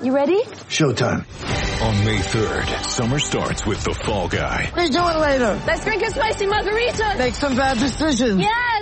You ready? Showtime. On May 3rd, summer starts with The Fall Guy. Let's do it later. Let's drink a spicy margarita. Make some bad decisions. Yes.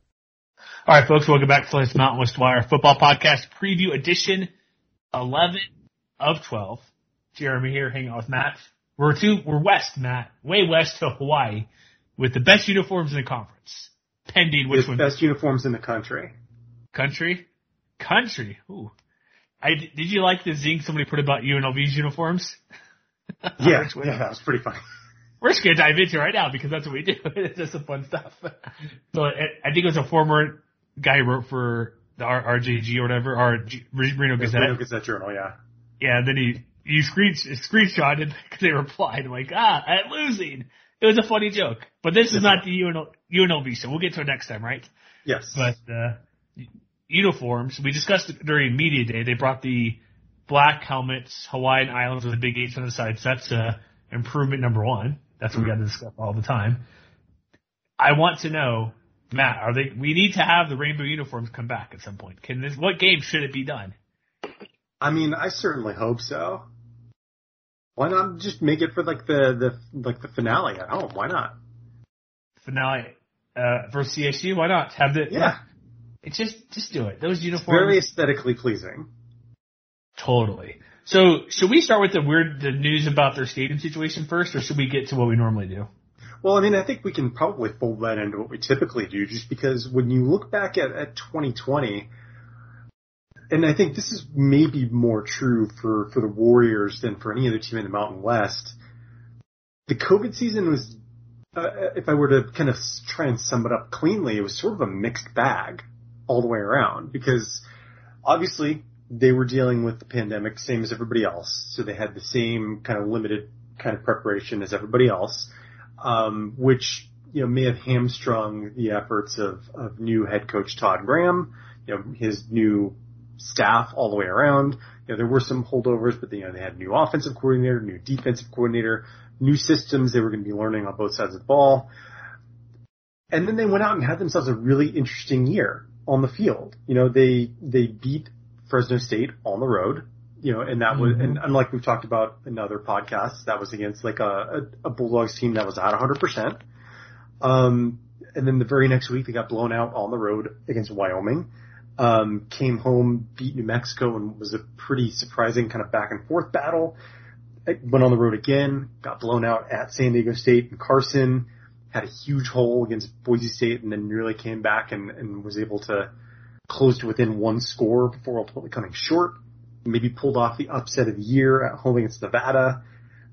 All right, folks, welcome back to Slice Mountain West Wire Football Podcast Preview Edition 11 of 12. Jeremy here, hanging out with Matt. We're two, we're west, Matt, way west to Hawaii, with the best uniforms in the conference. Pending which the one? best uniforms in the country. Country? Country. Ooh. I, did you like the zing somebody put about UNLV's uniforms? Yeah, yeah, that was pretty funny. We're just gonna dive into it right now because that's what we do. it's just some fun stuff. So I I think it was a former guy who wrote for the R- RJG or whatever, our G- Reno Gazette. Reno Gazette Journal, yeah. Yeah, and then he you screen screenshotted because they replied like, ah, I'm losing. It was a funny joke, but this is not the UNL, UNLV, so we'll get to it next time, right? Yes. But uh, uniforms, we discussed it during media day. They brought the black helmets, Hawaiian Islands with the big H on the sides. That's uh, improvement number one. That's what we got to discuss all the time. I want to know, Matt, are they? We need to have the rainbow uniforms come back at some point. Can this? What game should it be done? I mean, I certainly hope so. Why not just make it for like the, the like the finale at home? Why not? Finale uh, for CSU. Why not have the? Yeah. It's just just do it. Those uniforms. Very aesthetically pleasing. Totally. So should we start with the weird the news about their stadium situation first, or should we get to what we normally do? Well, I mean, I think we can probably fold that into what we typically do, just because when you look back at, at 2020, and I think this is maybe more true for, for the Warriors than for any other team in the Mountain West. The COVID season was, uh, if I were to kind of try and sum it up cleanly, it was sort of a mixed bag all the way around because obviously they were dealing with the pandemic same as everybody else. So they had the same kind of limited kind of preparation as everybody else, um, which, you know, may have hamstrung the efforts of, of new head coach Todd Graham, you know, his new staff all the way around. You know, there were some holdovers, but you know, they had new offensive coordinator, new defensive coordinator, new systems they were going to be learning on both sides of the ball. And then they went out and had themselves a really interesting year on the field. You know, they, they beat Fresno State on the road, you know, and that was, and unlike we've talked about in other podcasts, that was against like a, a, a Bulldogs team that was at 100%. Um, and then the very next week they got blown out on the road against Wyoming. Um, came home, beat New Mexico, and was a pretty surprising kind of back and forth battle. It went on the road again, got blown out at San Diego State and Carson, had a huge hole against Boise State, and then nearly came back and, and was able to close to within one score before ultimately coming short. Maybe pulled off the upset of the year at home against Nevada,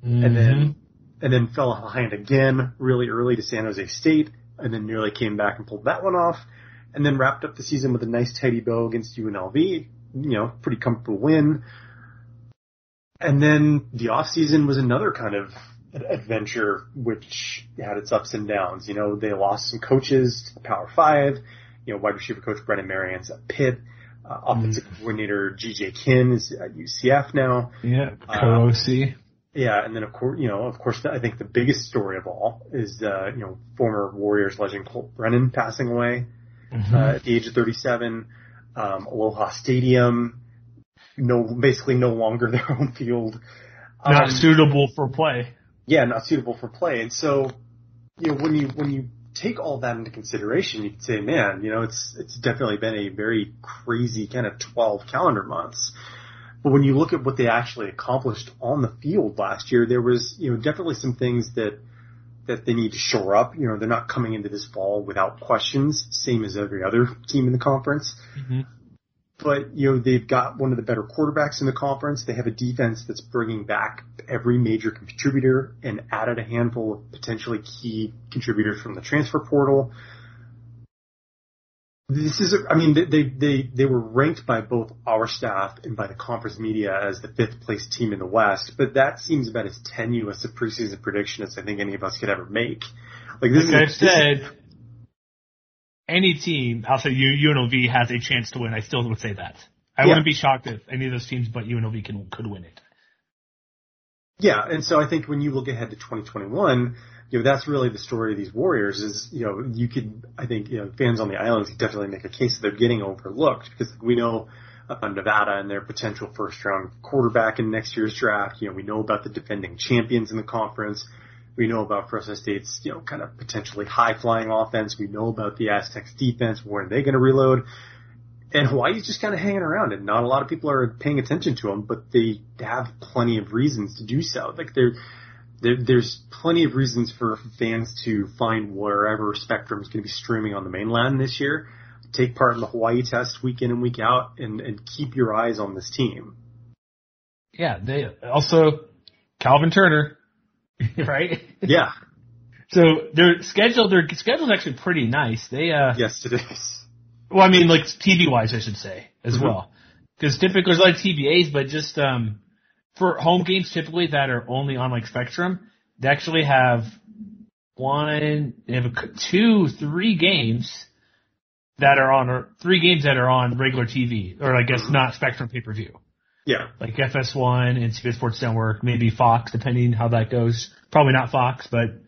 and then mm-hmm. and then fell behind again really early to San Jose State, and then nearly came back and pulled that one off, and then wrapped up the season with a nice tidy bow against UNLV. You know, pretty comfortable win. And then the off season was another kind of adventure which had its ups and downs. You know, they lost some coaches to the Power Five. You know, wide receiver coach Brennan Marion's at Pitt. Uh, offensive coordinator GJ Kinne is at UCF now. Yeah, Uh, co-OC. Yeah, and then of course, you know, of course, I think the biggest story of all is, uh, you know, former Warriors legend Colt Brennan passing away Mm-hmm. uh, at the age of 37. Um, Aloha Stadium, no, basically no longer their home field. Not Um, suitable for play. yeah, not suitable for play. And so, you know, when you when you take all that into consideration, you can say, man, you know, it's it's definitely been a very crazy kind of 12 calendar months. But when you look at what they actually accomplished on the field last year, there was, you know, definitely some things that that they need to shore up. You know, they're not coming into this fall without questions, same as every other team in the conference. Mhm. But, you know, they've got one of the better quarterbacks in the conference. They have a defense that's bringing back every major contributor and added a handful of potentially key contributors from the transfer portal. This is, I mean, they, they, they, were ranked by both our staff and by the conference media as the fifth place team in the West, but that seems about as tenuous a preseason prediction as I think any of us could ever make. Like this Like is, is- said, any team outside UNLV has a chance to win. I still would say that. I Yeah. wouldn't be shocked if any of those teams but UNLV can could win it. Yeah, and so I think when you look ahead to 2021, you know, that's really the story of these Warriors is, you know, you could, I think, you know, fans on the islands could definitely make a case that they're getting overlooked because we know about Nevada and their potential first round quarterback in next year's draft. You know, we know about the defending champions in the conference. We know about Fresno State's, you know, kind of potentially high flying offense. We know about the Aztecs defense. When are they going to reload? And Hawaii's just kind of hanging around, and not a lot of people are paying attention to them, but they have plenty of reasons to do so. Like there, there there's plenty of reasons for fans to find wherever Spectrum is going to be streaming on the mainland this year. Take part in the Hawaii test week in and week out, and and keep your eyes on this team. Yeah, they also Calvin Turner, right? Yeah, So their schedule, their schedule's actually pretty nice. They, uh, yes, it is. well, I mean, like TV wise, I should say as Mhm. well, because typically there's a lot of TBAs, but just um, for home games typically that are only on like Spectrum, they actually have one, they have a, two, three games that are on, or three games that are on regular TV, or I guess not Spectrum pay per view. Yeah, like FS1 and CBS Sports Network, maybe Fox, depending how that goes. Probably not Fox, but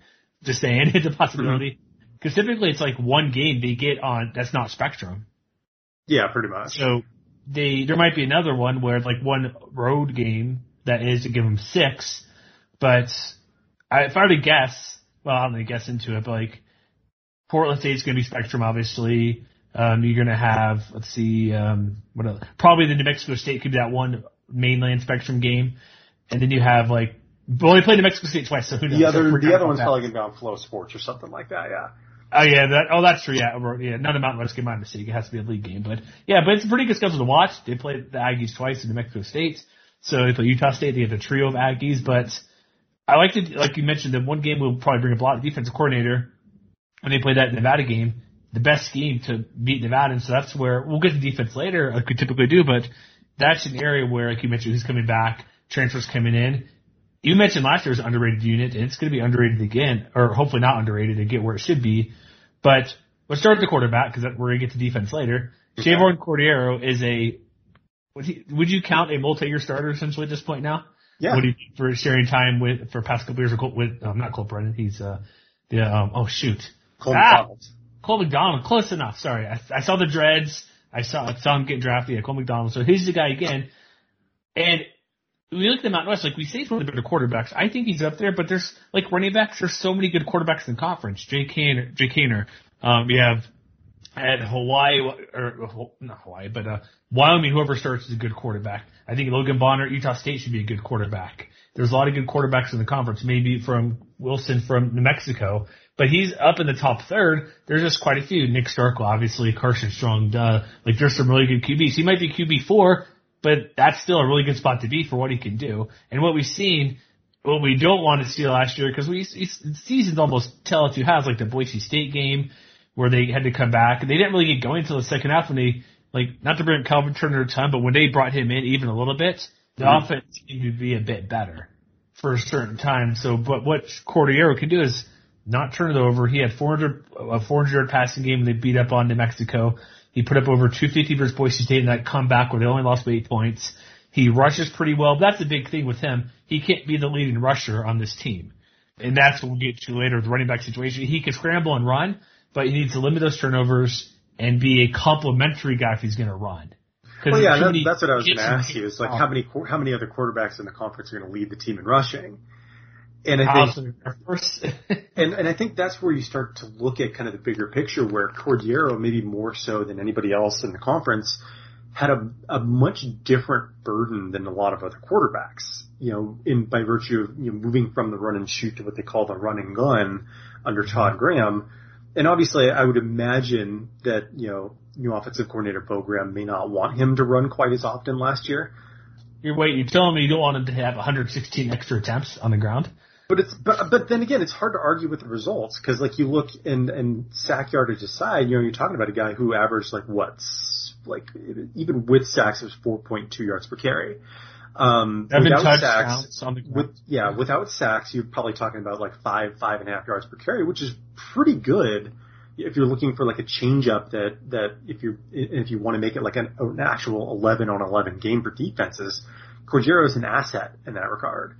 just saying it's a possibility. Because typically it's like one game they get on that's not Spectrum. yeah, pretty much. So they there might be another one where like one road game that is to give them six, but I, if I were to guess, well, I'm gonna guess into it, but like Portland State's gonna be Spectrum, obviously. Um, you're gonna have let's see, um, what else? probably the New Mexico State could be that one mainland Spectrum game, and then you have like well they played New Mexico State twice, so who knows? The other, the other one's that. probably going to be on Flow Sports or something like that. Yeah. Oh yeah, that oh that's true. Yeah, we're- yeah. None of Mountain West game. My mistake. It has to be a league game, but yeah, but it's a pretty good schedule to watch. They played the Aggies twice in New Mexico State, so they play Utah State. They have a trio of Aggies, but I like to like you mentioned the one game will probably bring up a lot. The defensive coordinator when they play that Nevada game, the best scheme to beat Nevada, and so that's where we'll get to defense later, like we typically do, but that's an area where, like you mentioned, who's coming back, transfers coming in. You mentioned last year's underrated unit, and it's going to be underrated again, or hopefully not underrated to get where it should be. But let's start with the quarterback because we're going to get to defense later. Okay. Chevan Cordeiro is a would, he, would you count a multi-year starter essentially at this point now? Yeah. What do you think for sharing time with for past couple years with, with um, not Cole Brennan? He's uh the um oh shoot Cole Ah! McDonald. Cole McDonald, close enough. Sorry, I, I saw the dreads. I saw I saw him get drafted. Yeah, Cole McDonald. So he's the guy again. And we look at the Mountain West, like we say, he's one of the better quarterbacks. I think he's up there, but there's like running backs. There's so many good quarterbacks in the conference. Jake Haener, Jake Haener. Um, we have at Hawaii or not Hawaii, but uh, Wyoming. Whoever starts is a good quarterback. I think Logan Bonner, Utah State should be a good quarterback. There's a lot of good quarterbacks in the conference. Maybe from Wilson from New Mexico, but he's up in the top third. There's just quite a few. Nick Starkel, obviously, Carson Strong, duh. Like there's some really good QBs. He might be QB four, but that's still a really good spot to be for what he can do. And what we've seen, what we don't want to see last year, because we seasons almost tell if you have like the Boise State game where they had to come back. They didn't really get going until the second half when they like not to bring Calvin Turner a ton, but when they brought him in even a little bit, the Mhm. offense seemed to be a bit better for a certain time. So, but what Cordeiro can do is not turn it over. He had 400 a 400 yard passing game they beat up on New Mexico. He put up over 250 versus Boise State in that comeback where they only lost by eight points. He rushes pretty well. That's the big thing with him. He can't be the leading rusher on this team. And that's what we'll get to later, the running back situation. He can scramble and run, but he needs to limit those turnovers and be a complementary guy if he's going to run. Well, yeah, that, that's what I was going to ask you. Is like oh. how many how many other quarterbacks in the conference are going to lead the team in rushing? And I think, and and I think that's where you start to look at kind of the bigger picture, where Cordeiro, maybe more so than anybody else in the conference, had a a much different burden than a lot of other quarterbacks. You know, in by virtue of you know, moving from the run and shoot to what they call the run and gun under Todd Graham. And obviously, I would imagine that you know new offensive coordinator Bo Graham may not want him to run quite as often last year. You're wait, you're telling me you don't want him to have 116 extra attempts on the ground? But it's but but then again, it's hard to argue with the results because like you look and and sack yardage aside, you know, you're talking about a guy who averaged like what like even with sacks it was 4.2 yards per carry. Um, without sacks, with, yeah, without sacks, you're probably talking about like five, five and a half yards per carry, which is pretty good if you're looking for like a change up that, that if you, if you want to make it like an, an actual 11 on 11 game for defenses, Cordeiro is an asset in that regard.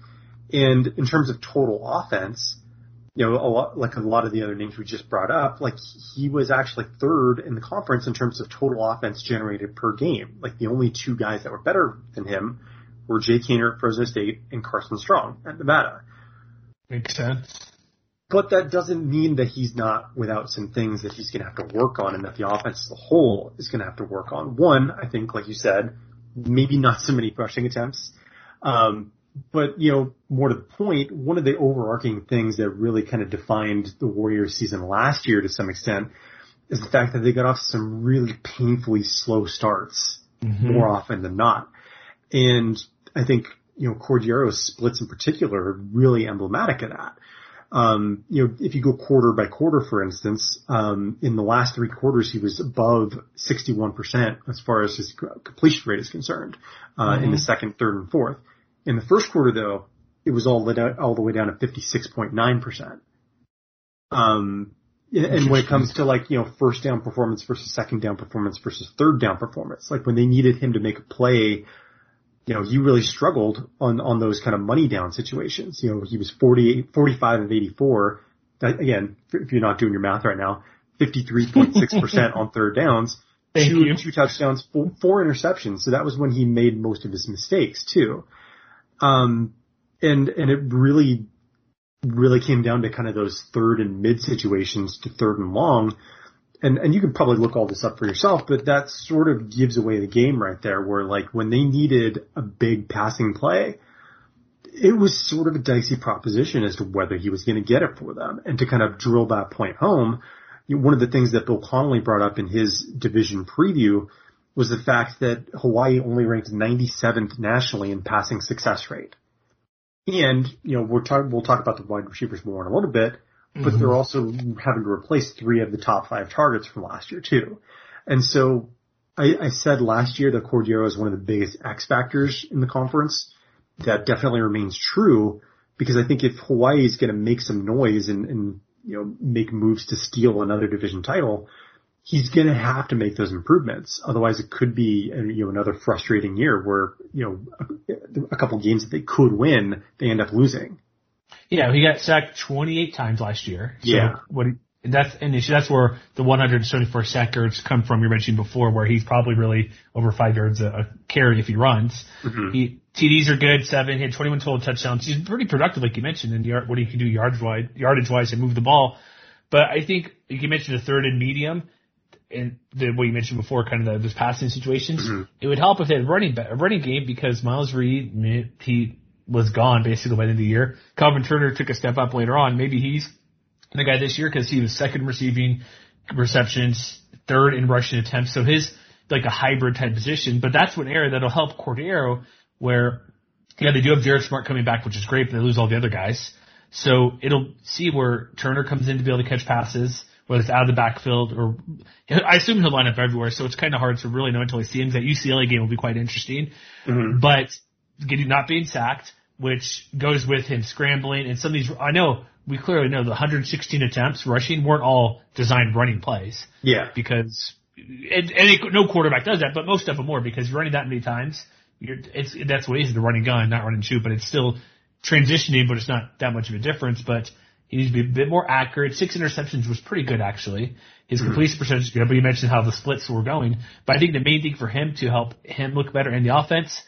And in terms of total offense, you know, a lot, like a lot of the other names we just brought up, like he was actually third in the conference in terms of total offense generated per game. Like the only two guys that were better than him were Jake Haener at Fresno State and Carson Strong at Nevada. Makes sense. But that doesn't mean that he's not without some things that he's going to have to work on and that the offense as a whole is going to have to work on. One, I think, like you said, maybe not so many rushing attempts. Um, but, you know, more to the point, one of the overarching things that really kind of defined the Warriors season last year to some extent is the fact that they got off some really painfully slow starts mm-hmm. more often than not. And I think, you know, Cordeiro's splits in particular are really emblematic of that. Um, you know, if you go quarter by quarter, for instance, um, in the last three quarters, he was above 61% as far as his completion rate is concerned, uh, mm-hmm. in the second, third, and fourth. In the first quarter, though, it was all, the, all the way down to 56.9%. Um, and when it comes to like, you know, first down performance versus second down performance versus third down performance, like when they needed him to make a play you know, he really struggled on, on those kind of money down situations. You know, he was 48, 45 of 84. That, again, if you're not doing your math right now, 53.6% on third downs, Thank two, you. two touchdowns, four, four interceptions. So that was when he made most of his mistakes too. Um, and, and it really, really came down to kind of those third and mid situations to third and long and and you can probably look all this up for yourself, but that sort of gives away the game right there. Where like when they needed a big passing play, it was sort of a dicey proposition as to whether he was going to get it for them. And to kind of drill that point home, one of the things that Bill Connelly brought up in his division preview was the fact that Hawaii only ranked 97th nationally in passing success rate. And, you know, we're talk, we'll talk about the wide receivers more in a little bit, but mm-hmm. they're also having to replace three of the top five targets from last year too. And so I, I said last year that Cordeiro is one of the biggest X factors in the conference. That definitely remains true because I think if Hawaii is going to make some noise and, and you know make moves to steal another division title, he's going to have to make those improvements. Otherwise, it could be you know another frustrating year where you know a, a couple games that they could win, they end up losing. Yeah, he got sacked 28 times last year. So yeah. What he, that's and that's where the 174 sack yards come from. You mentioned before, where he's probably really over five yards a, a carry if he runs. Mm-hmm. He TDs are good, seven. He had 21 total touchdowns. He's pretty productive, like you mentioned, in yard, what he can do yardage wise, yardage wise, and move the ball. But I think you mentioned the third and medium, and the what you mentioned before, kind of the, those passing situations. Mm-hmm. It would help if they had running a running game because Miles Reed he was gone basically by the end of the year. Calvin Turner took a step up later on. Maybe he's the guy this year because he was second receiving receptions, third in rushing attempts. So his like a hybrid type position, but that's one area that'll help Cordeiro where, yeah, they do have Jared Smart coming back, which is great, but they lose all the other guys. So it'll see where Turner comes in to be able to catch passes, whether it's out of the backfield or I assume he'll line up everywhere. So it's kind of hard to really know until he sees him. That UCLA game will be quite interesting, mm-hmm. but getting not being sacked, which goes with him scrambling and some of these. I know we clearly know the 116 attempts rushing weren't all designed running plays. Yeah, because and, and no quarterback does that, but most of them were because you're running that many times. you're, it's that's what he's the running gun, not running shoot, but it's still transitioning, but it's not that much of a difference. But he needs to be a bit more accurate. Six interceptions was pretty good actually. His hmm. completion percentage is good, but you mentioned how the splits were going. But I think the main thing for him to help him look better in the offense,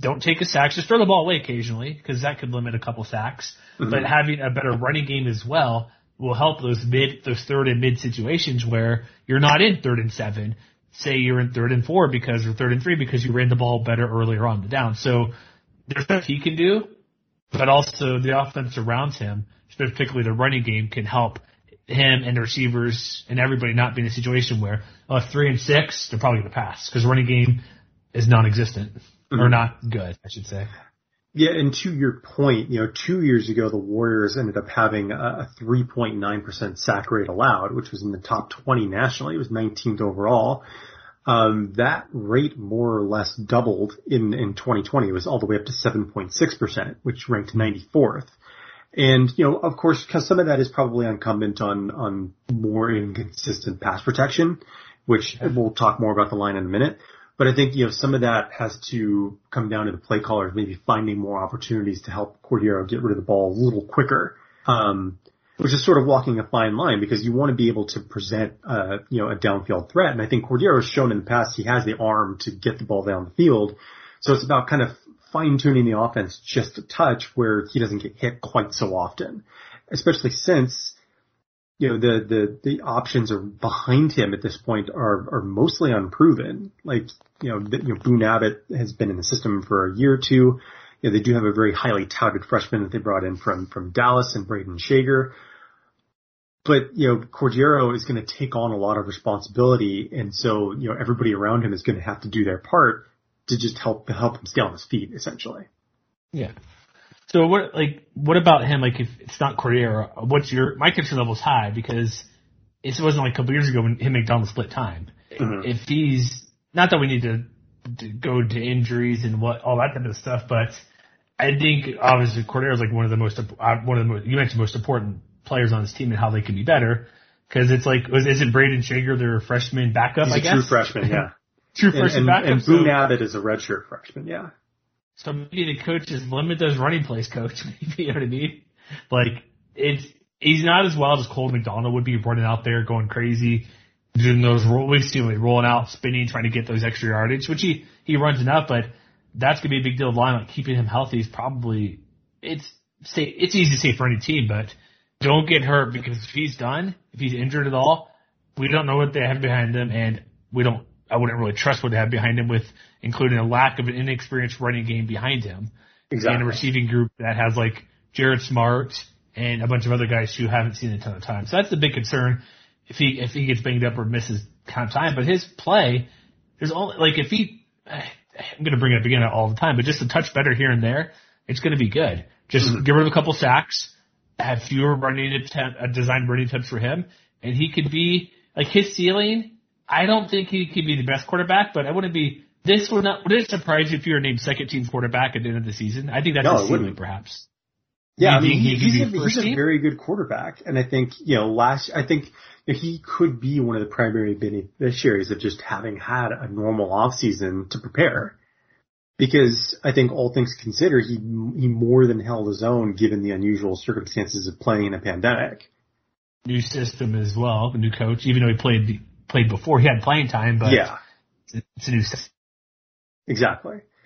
don't take a sack. Just throw the ball away occasionally because that could limit a couple sacks. Hmm. But having a better running game as well will help those mid, those third and mid situations where you're not in third and seven. Say you're in third and four because or third and three because you ran the ball better earlier on the down. So there's stuff he can do, but also the offense around him, particularly the running game, can help him and the receivers and everybody not be in a situation where uh, three and six they're probably going to pass because running game is non-existent or not good, I should say. Yeah, and to your point, you know, two years ago, the Warriors ended up having a 3.9% sack rate allowed, which was in the top 20 nationally. It was 19th overall. Um, that rate more or less doubled in, in 2020. It was all the way up to 7.6%, which ranked 94th. And, you know, of course, cause some of that is probably incumbent on, on more inconsistent pass protection, which we'll talk more about the line in a minute. But I think, you know, some of that has to come down to the play callers maybe finding more opportunities to help Cordeiro get rid of the ball a little quicker. Um, which is sort of walking a fine line because you want to be able to present, uh, you know, a downfield threat. And I think Cordeiro has shown in the past he has the arm to get the ball down the field. So it's about kind of fine tuning the offense just a touch where he doesn't get hit quite so often, especially since, you know, the, the, the options are behind him at this point are, are mostly unproven. Like, you know, the, you know, Boone Abbott has been in the system for a year or two. You know, they do have a very highly touted freshman that they brought in from, from Dallas and Brayden Schager. But, you know, Cordeiro is going to take on a lot of responsibility. And so, you know, everybody around him is going to have to do their part to just help, help him stay on his feet, essentially. Yeah. So what, like, what about him? Like, if it's not Cordeiro, what's your, my concern level is high because it wasn't like a couple years ago when him and McDonald split time. Mm-hmm. If he's, not that we need to, to go to injuries and what, all that kind of stuff, but I think obviously Cordeiro is like one of the most, uh, one of the most, you mentioned most important players on this team and how they can be better. Cause it's like, isn't Brayden Schager their freshman backup, He's I a guess? true freshman, yeah. True And, freshman and, backup. and so- Boone Abbott is a redshirt freshman, yeah. So maybe the coaches limit those running plays, coach. Maybe you know what I mean? Like it's he's not as wild as Cole McDonald would be running out there going crazy, doing those roll. We see him rolling out, spinning, trying to get those extra yardage, which he he runs enough, but that's gonna be a big deal. Line keeping him healthy is probably it's say it's easy to say for any team, but don't get hurt because if he's done, if he's injured at all, we don't know what they have behind him, and we don't. I wouldn't really trust what they have behind him with including a lack of an inexperienced running game behind him Exactly. and a receiving group that has like Jared Smart and a bunch of other guys who haven't seen a ton of time. So that's the big concern if he if he gets banged up or misses kind time. But his play, there's only like if he, I'm going to bring it up again all the time, but just a touch better here and there, it's going to be good. Just get rid of a couple sacks, have fewer running attempt, uh, designed running attempts for him, and he could be like his ceiling. I don't think he could be the best quarterback, but I wouldn't be. This would not would it surprise you if you were named second team quarterback at the end of the season? I think that's No, his ceiling, wouldn't. perhaps. Yeah, I mean, he he's, a, he's a very good quarterback, and I think you know last. I think he could be one of the primary beneficiaries of just having had a normal off season to prepare. Because I think all things considered, he he more than held his own given the unusual circumstances of playing in a pandemic. New system as well, new coach. Even though he played played before, he had playing time, but yeah, it's a new system. exactly.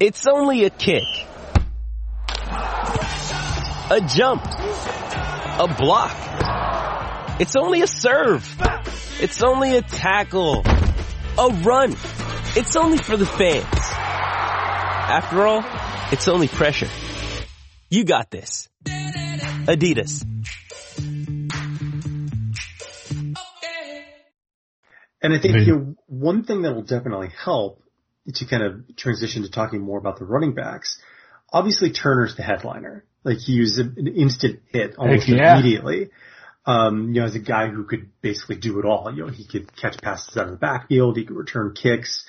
It's only a kick. A jump. A block. It's only a serve. It's only a tackle. A run. It's only for the fans. After all, it's only pressure. You got this. Adidas. And I think you know, one thing that will definitely help to kind of transition to talking more about the running backs. Obviously, Turner's the headliner. Like he was an instant hit almost yeah. immediately. Um, you know, as a guy who could basically do it all. You know, he could catch passes out of the backfield, he could return kicks.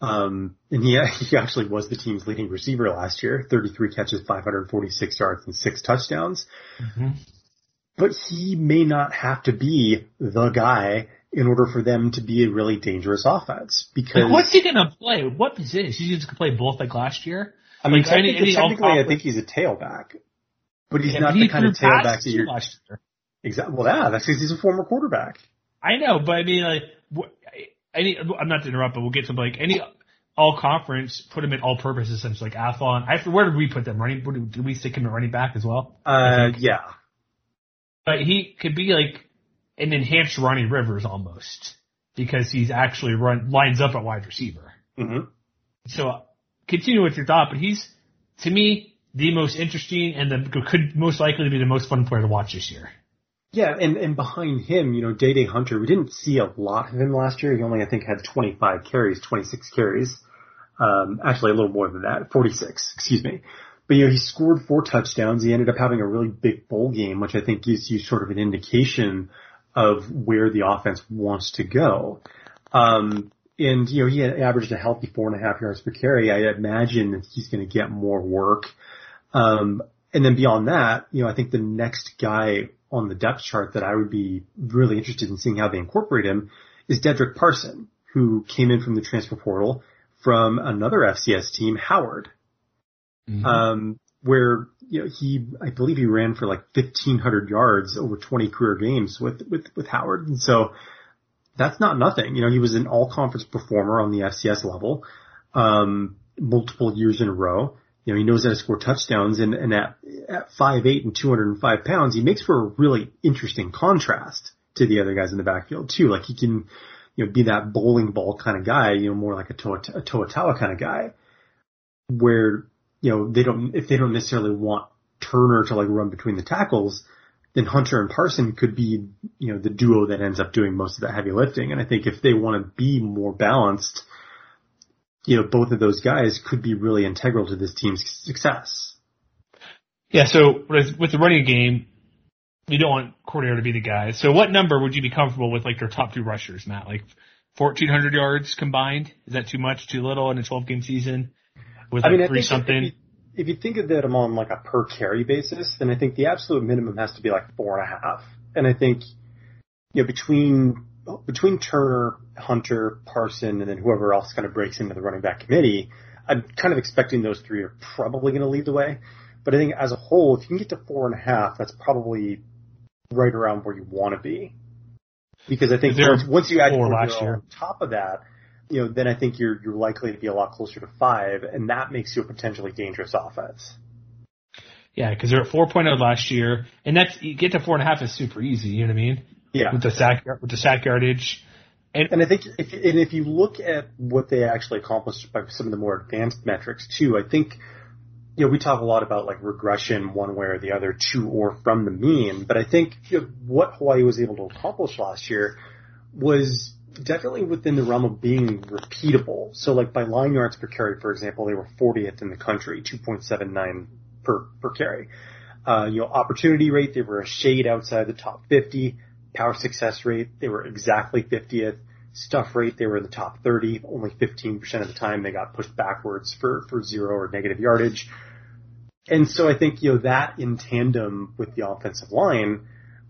Um, and he, he actually was the team's leading receiver last year, 33 catches, 546 yards and six touchdowns. Mm-hmm. But he may not have to be the guy in order for them to be a really dangerous offense because like what's he gonna play? What position? He's just gonna play both like last year. I mean, like, technically, any, technically I think he's a tailback, but he's yeah, not but the he kind of tailback that you're. Last year. Exactly. Well, yeah, that's because he's a former quarterback. I know, but I mean, like, any. I'm not to interrupt, but we'll get to like any all conference. Put him in all purpose essentially, like Athlon. I where did we put them? Running? Did we stick him at running back as well? Uh, yeah. But he could be like an enhanced Ronnie Rivers almost because he's actually run lines up at wide receiver. Mm-hmm. So continue with your thought, but he's to me the most interesting and the could most likely be the most fun player to watch this year. Yeah, and and behind him, you know, Dae Dae Hunter, we didn't see a lot of him last year. He only, I think, had 25 carries, 26 carries. Um, actually a little more than that, 46, excuse me. But you know, he scored four touchdowns. He ended up having a really big bowl game, which I think gives you sort of an indication of where the offense wants to go. Um, and you know, he averaged a healthy four and a half yards per carry. I imagine that he's going to get more work. Um, and then beyond that, you know, I think the next guy on the depth chart that I would be really interested in seeing how they incorporate him is Dedrick Parson, who came in from the transfer portal from another FCS team, Howard. Mm-hmm. Um, where you know he I believe he ran for like 1500 yards over 20 career games with with with Howard. And so that's not nothing. You know he was an all conference performer on the FCS level um multiple years in a row. You know he knows how to score touchdowns and and at at 5'8 and 205 pounds he makes for a really interesting contrast to the other guys in the backfield too. Like he can you know be that bowling ball kind of guy you know more like a Toa, a Toa kind of guy where you know, they don't, if they don't necessarily want Turner to like run between the tackles, then Hunter and Parson could be, you know, the duo that ends up doing most of the heavy lifting. And I think if they want to be more balanced, you know, both of those guys could be really integral to this team's success. Yeah. So with the running game, you don't want Cordeiro to be the guy. So what number would you be comfortable with, like your top two rushers, Matt? Like 1,400 yards combined? Is that too much, too little in a 12 game season? I mean, three something. If you, if you think of them on like a per carry basis, then I think the absolute minimum has to be like four and a half. And I think, you know, between between Turner, Hunter, Parson, and then whoever else kind of breaks into the running back committee, I'm kind of expecting those three are probably going to lead the way. But I think as a whole, if you can get to four and a half, that's probably right around where you want to be. Because I think once, once you add last year. on top of that, you know, then I think you're you're likely to be a lot closer to five, and that makes you a potentially dangerous offense. Yeah, because they're at 4.0 last year, and that's you get to four and a half is super easy. You know what I mean? Yeah. With the sack with the sack yardage, and, and I think if and if you look at what they actually accomplished by some of the more advanced metrics too, I think you know we talk a lot about like regression one way or the other to or from the mean, but I think you know, what Hawaii was able to accomplish last year was definitely within the realm of being repeatable. So like by line yards per carry, for example, they were 40th in the country, 2.79 per, per carry. Uh, you know, opportunity rate, they were a shade outside the top 50. Power success rate, they were exactly 50th. Stuff rate, they were in the top 30. Only 15% of the time they got pushed backwards for, for zero or negative yardage. And so I think, you know, that in tandem with the offensive line,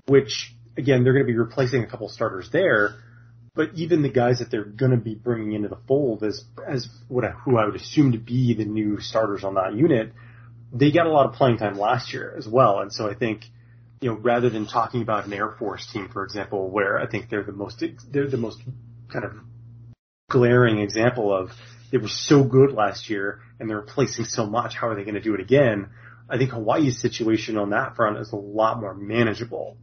which again, they're going to be replacing a couple starters there, but even the guys that they're going to be bringing into the fold as as what I, who I would assume to be the new starters on that unit, they got a lot of playing time last year as well, and so I think you know rather than talking about an Air Force team, for example, where I think they're the most they're the most kind of glaring example of they were so good last year and they're replacing so much. How are they going to do it again? I think Hawaii's situation on that front is a lot more manageable.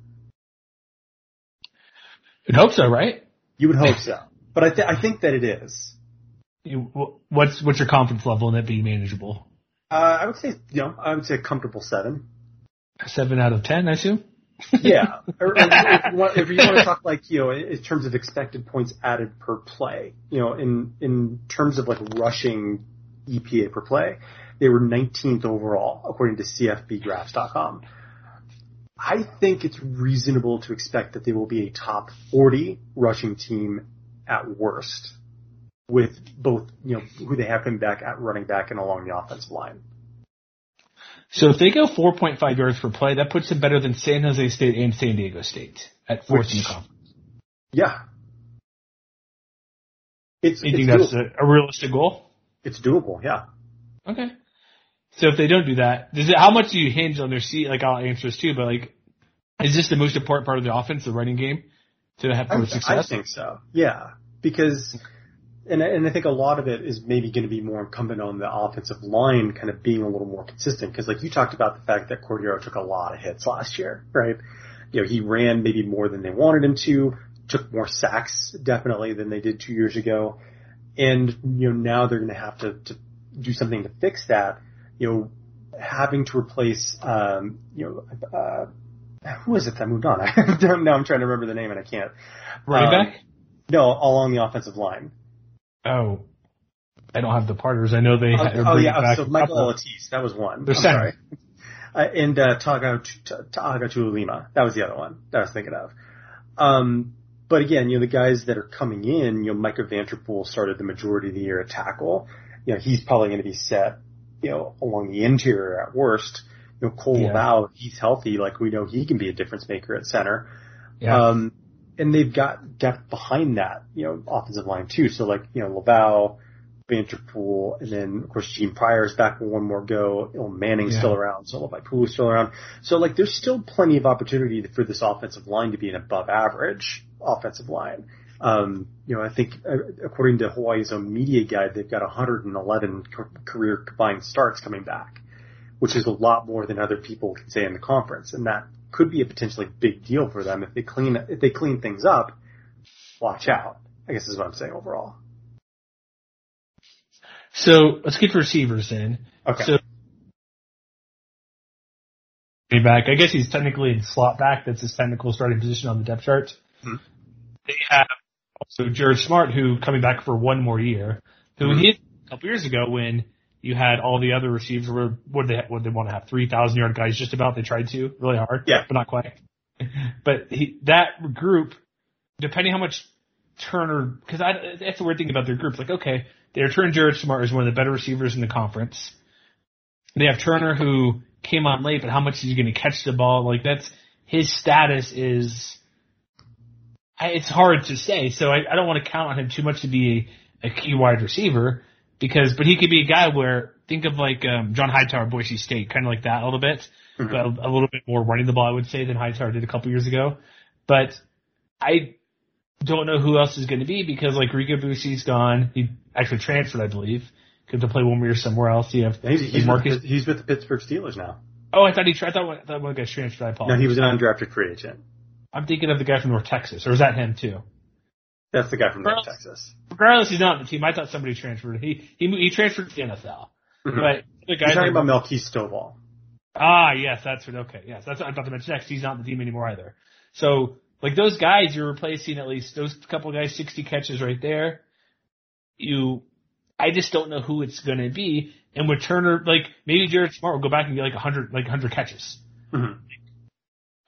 You'd hope so, right? You would hope so, but I, th- I think that it is. You, what's what's your confidence level in it being manageable? Uh, I would say, you know, I would say a comfortable seven. Seven out of ten, I assume. yeah, or, or if, you want, if you want to talk like you know in terms of expected points added per play, you know, in in terms of like rushing EPA per play, they were 19th overall according to CFBgraphs.com. I think it's reasonable to expect that they will be a top 40 rushing team at worst, with both you know who they have coming back at running back and along the offensive line. So if they go 4.5 yards per play, that puts them better than San Jose State and San Diego State at fourth in the conference. Yeah. It's, you it's think that's a, a realistic goal? It's doable, yeah. Okay. So if they don't do that, does it, how much do you hinge on their seat? Like I'll answer this too, but like, is this the most important part of the offense, the running game, to have for success? I think so. Yeah, because and I- and I think a lot of it is maybe going to be more incumbent on the offensive line kind of being a little more consistent. Because like you talked about the fact that Cordeiro took a lot of hits last year, right? You know, he ran maybe more than they wanted him to, took more sacks definitely than they did two years ago, and you know now they're going to have to to do something to fix that. You know, having to replace um, you know. Uh, who is it that moved on? now I'm trying to remember the name and I can't. Running Um, back? No, along the offensive line. Oh, I don't have the partners. I know they. Oh, had oh, yeah, back so Michael couple. That was one. They're sorry. Uh, and uh, Taga Taga Lima, that was the other one that I was thinking of. Um, but again, you know, the guys that are coming in, you know, Micah Vanterpool started the majority of the year at tackle. You know, he's probably going to be set, you know, along the interior at worst. You know, Kohl Yeah. Levao, he's healthy, like we know he can be a difference maker at center. Yeah. Um, and they've got depth behind that, you know, offensive line too. So like, you know, Levao, Vanterpool, and then of course Gene Pryor is back with one more go. Know, Manning's Yeah. still around, so Levi Poole is still around. So like, there's still plenty of opportunity for this offensive line to be an above average offensive line. Um, you know, I think uh, according to Hawaii's own media guide, they've got 111 ca- career combined starts coming back, which is a lot more than other people can say in the conference, and that could be a potentially big deal for them if they clean if they clean things up. Watch out. I guess is what I'm saying overall. So let's get receivers then. Okay. So back, I guess he's technically in slot back. That's his technical starting position on the depth chart. Mhm. They have also Jared Smart, who coming back for one more year, who Mhm. he a couple years ago when you had all the other receivers were what they what they want to have three thousand yard guys just about they tried to really hard Yeah. but not quite but he that group depending how much Turner because I that's the weird thing about their group like okay they return Jared Smart as one of the better receivers in the conference they have Turner who came on late but how much is he going to catch the ball like that's his status is it's hard to say so I, I don't want to count on him too much to be a, a key wide receiver because but he could be a guy where think of like um, John Hightower Boise State kind of like that a little bit. Mhm. but a, a little bit more running the ball I would say than Hightower did a couple years ago. But I don't know who else is going to be because like Rico Bussey's gone. He actually transferred I believe. Because to play one more year somewhere else. You have Yeah, he's, he's, Marcus with, he's with the Pittsburgh Steelers now. oh I thought he I thought one, I thought one guy transferred. I No, he was an undrafted free agent. I'm thinking of the guy from North Texas or is that him too That's the guy from North Texas. regardless he's not on the team I thought somebody transferred he he he transferred to the NFL Mhm. but the You're guy talking about Melquise Stovall. Ah, yes, that's what. Okay, yes, that's what I'm about to mention next. He's not on the team anymore either. So, like those guys, you're replacing at least those couple guys, 60 catches right there. You, I just don't know who it's going to be. And with Turner, like maybe Jared Smart will go back and get like 100, like 100 catches. Mhm.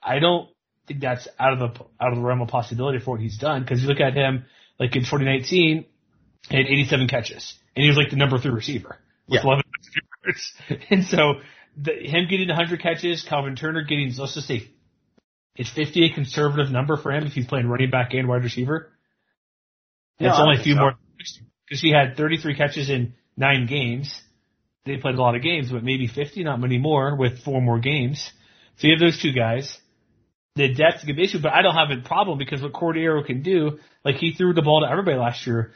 I don't think that's out of the out of the realm of possibility for what he's done because you look at him like in 2019, he had 87 catches and he was like the number three receiver with Yeah. 11 receivers. And so the, him getting 100 catches, Calvin Turner getting let's just say is 50 a conservative number for him if he's playing running back and wide receiver? No, it's only a few so. more because he had 33 catches in nine games. They played a lot of games, but maybe 50, not many more with four more games. So you have those two guys. The depth a good issue, but I don't have a problem because what Cordeiro can do, like he threw the ball to everybody last year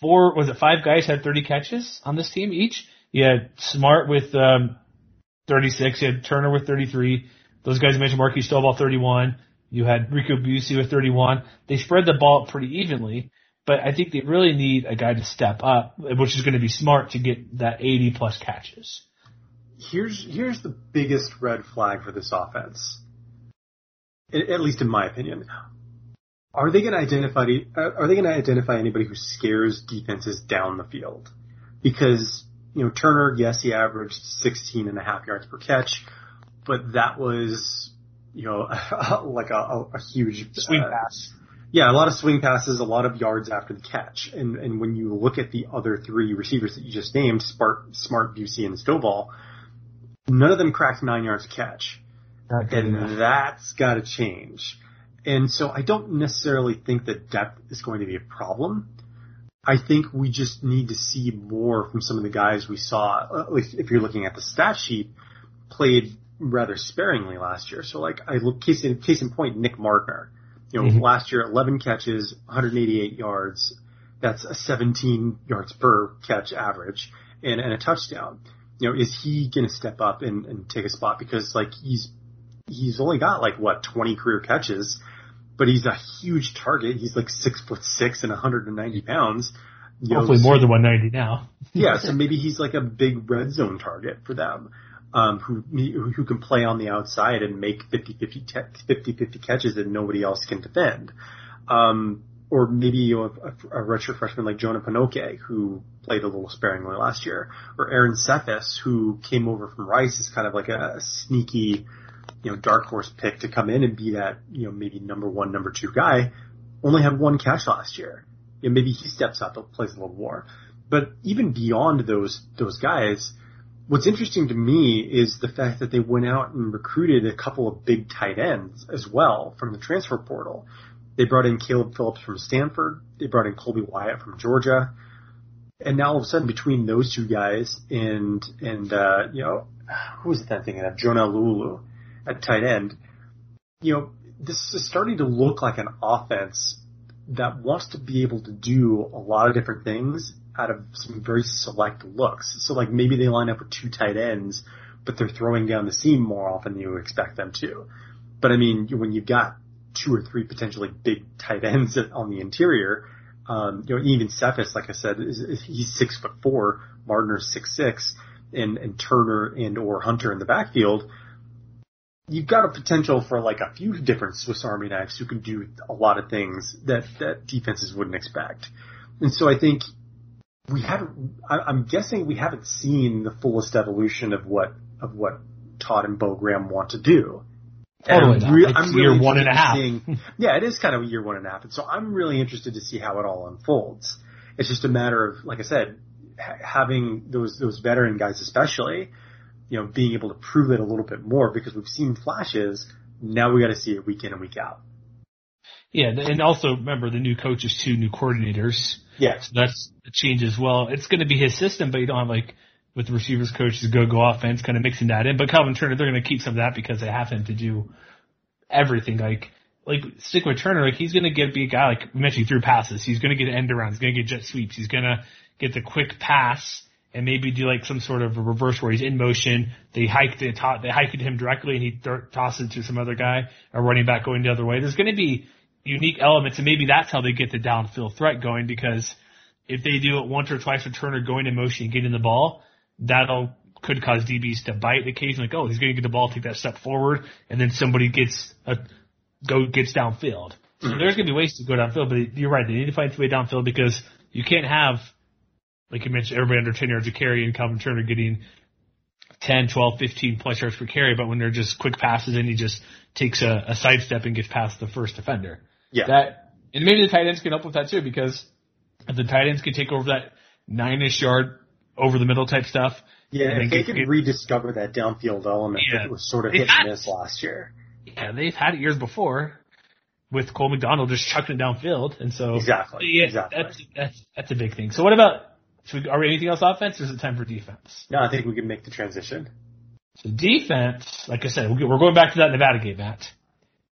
four was it five guys had 30 catches on this team each. You had Smart with um, 36. You had Turner with 33. Those guys mentioned Marquis Stovall 31. You had Rico Bussey with 31. They spread the ball pretty evenly, but I think they really need a guy to step up, which is going to be Smart to get that 80 plus catches. Here's here's the biggest red flag for this offense, at least in my opinion. Are they going to identify? Are they going to identify anybody who scares defenses down the field? Because you know Turner, yes, he averaged 16 and a half yards per catch, but that was you know like a, a, a huge swing uh, pass. Yeah, a lot of swing passes, a lot of yards after the catch, and and when you look at the other three receivers that you just named, Smart, Smart, Bussey, and Stovall, none of them cracked nine yards a catch, and enough. that's got to change. And so I don't necessarily think that depth is going to be a problem. I think we just need to see more from some of the guys we saw, at least if you're looking at the stat sheet, played rather sparingly last year. So like I look case in case in point, Nick Mardner. You know, mm-hmm. last year 11 catches, 188 yards. That's a 17 yards per catch average and, and a touchdown. You know, is he going to step up and, and take a spot because like he's he's only got like what 20 career catches but he's a huge target. He's like six foot six and 190 pounds. You Hopefully know, more than 190 now. yeah, so maybe he's like a big red zone target for them, um, who who can play on the outside and make 50-50 50-50 catches that nobody else can defend. Um, or maybe you know, a, a redshirt freshman like Jonah Panoke, who played a little sparingly last year, or Aaron Cephas, who came over from Rice is kind of like a sneaky you know, dark horse pick to come in and be that, you know, maybe number one, number two guy, only had one catch last year. You know, maybe he steps up plays a little more. But even beyond those, those guys, what's interesting to me is the fact that they went out and recruited a couple of big tight ends as well from the transfer portal. They brought in Caleb Phillips from Stanford. They brought in Colby Wyatt from Georgia. And now all of a sudden between those two guys and, and, uh, you know, who was that thinking of? Jonah Laulu at tight end, you know, this is starting to look like an offense that wants to be able to do a lot of different things out of some very select looks. So like maybe they line up with two tight ends, but they're throwing down the seam more often than you expect them to. But I mean, when you've got two or three potentially big tight ends on the interior, um, you know, even Cephas, like I said, is, is, he's six foot four, Mardner's six six, and, and Turner and or Hunter in the backfield you've got a potential for like a few different Swiss Army knives who can do a lot of things that that defenses wouldn't expect. And so I think we haven't. I, am guessing we haven't seen the fullest evolution of what of what Todd and Bo Graham want to do. Totally. I'm, re- I'm really year one and a half. Seeing, yeah, it is kind of year one and a half, and so I'm really interested to see how it all unfolds. It's just a matter of, like I said, ha- having those those veteran guys, especially you know, being able to prove it a little bit more because we've seen flashes. Now we got to see it week in and week out. Yeah, and also remember the new coaches too, new coordinators. Yeah, so that's a change as well. It's going to be his system, but you don't have like with the receivers coaches go go offense, kind of mixing that in. But Calvin Turner, they're going to keep some of that because they have him to do everything. Like like stick with Turner, like he's going to get be a guy like we mentioned through passes. He's going to get end arounds. He's going to get jet sweeps. He's going to get the quick pass and maybe do like some sort of a reverse where he's in motion. They hiked it, they hiked it him directly, and he th- tosses it to some other guy, a running back going the other way. There's going to be unique elements, and maybe that's how they get the downfield threat going. Because if they do it once or twice with Turner going in motion and getting the ball, that'll could cause DBs to bite occasionally. Like, oh, he's going to get the ball, take that step forward, and then somebody gets a go gets downfield. So mm-hmm. there's going to be ways to go downfield, but you're right. They need to find a way downfield because you can't have like you mentioned, everybody under 10 yards of carry and Calvin Turner getting 10, 12, 15 plus yards per carry, but when they're just quick passes and he just takes a, a sidestep and gets past the first defender. Yeah. That, and maybe the tight ends can help with that too because if the tight ends can take over that nine-ish yard over the middle type stuff. Yeah, if they can rediscover that downfield element yeah, that was sort of hit and miss last year. Yeah, they've had it years before with Cole McDonald just chucking it downfield, and so exactly, yeah, exactly. That's, that's that's a big thing. So what about we, are we anything else offense, or is it time for defense? No, I think we can make the transition. So defense, like I said, we're going back to that Nevada game, Matt.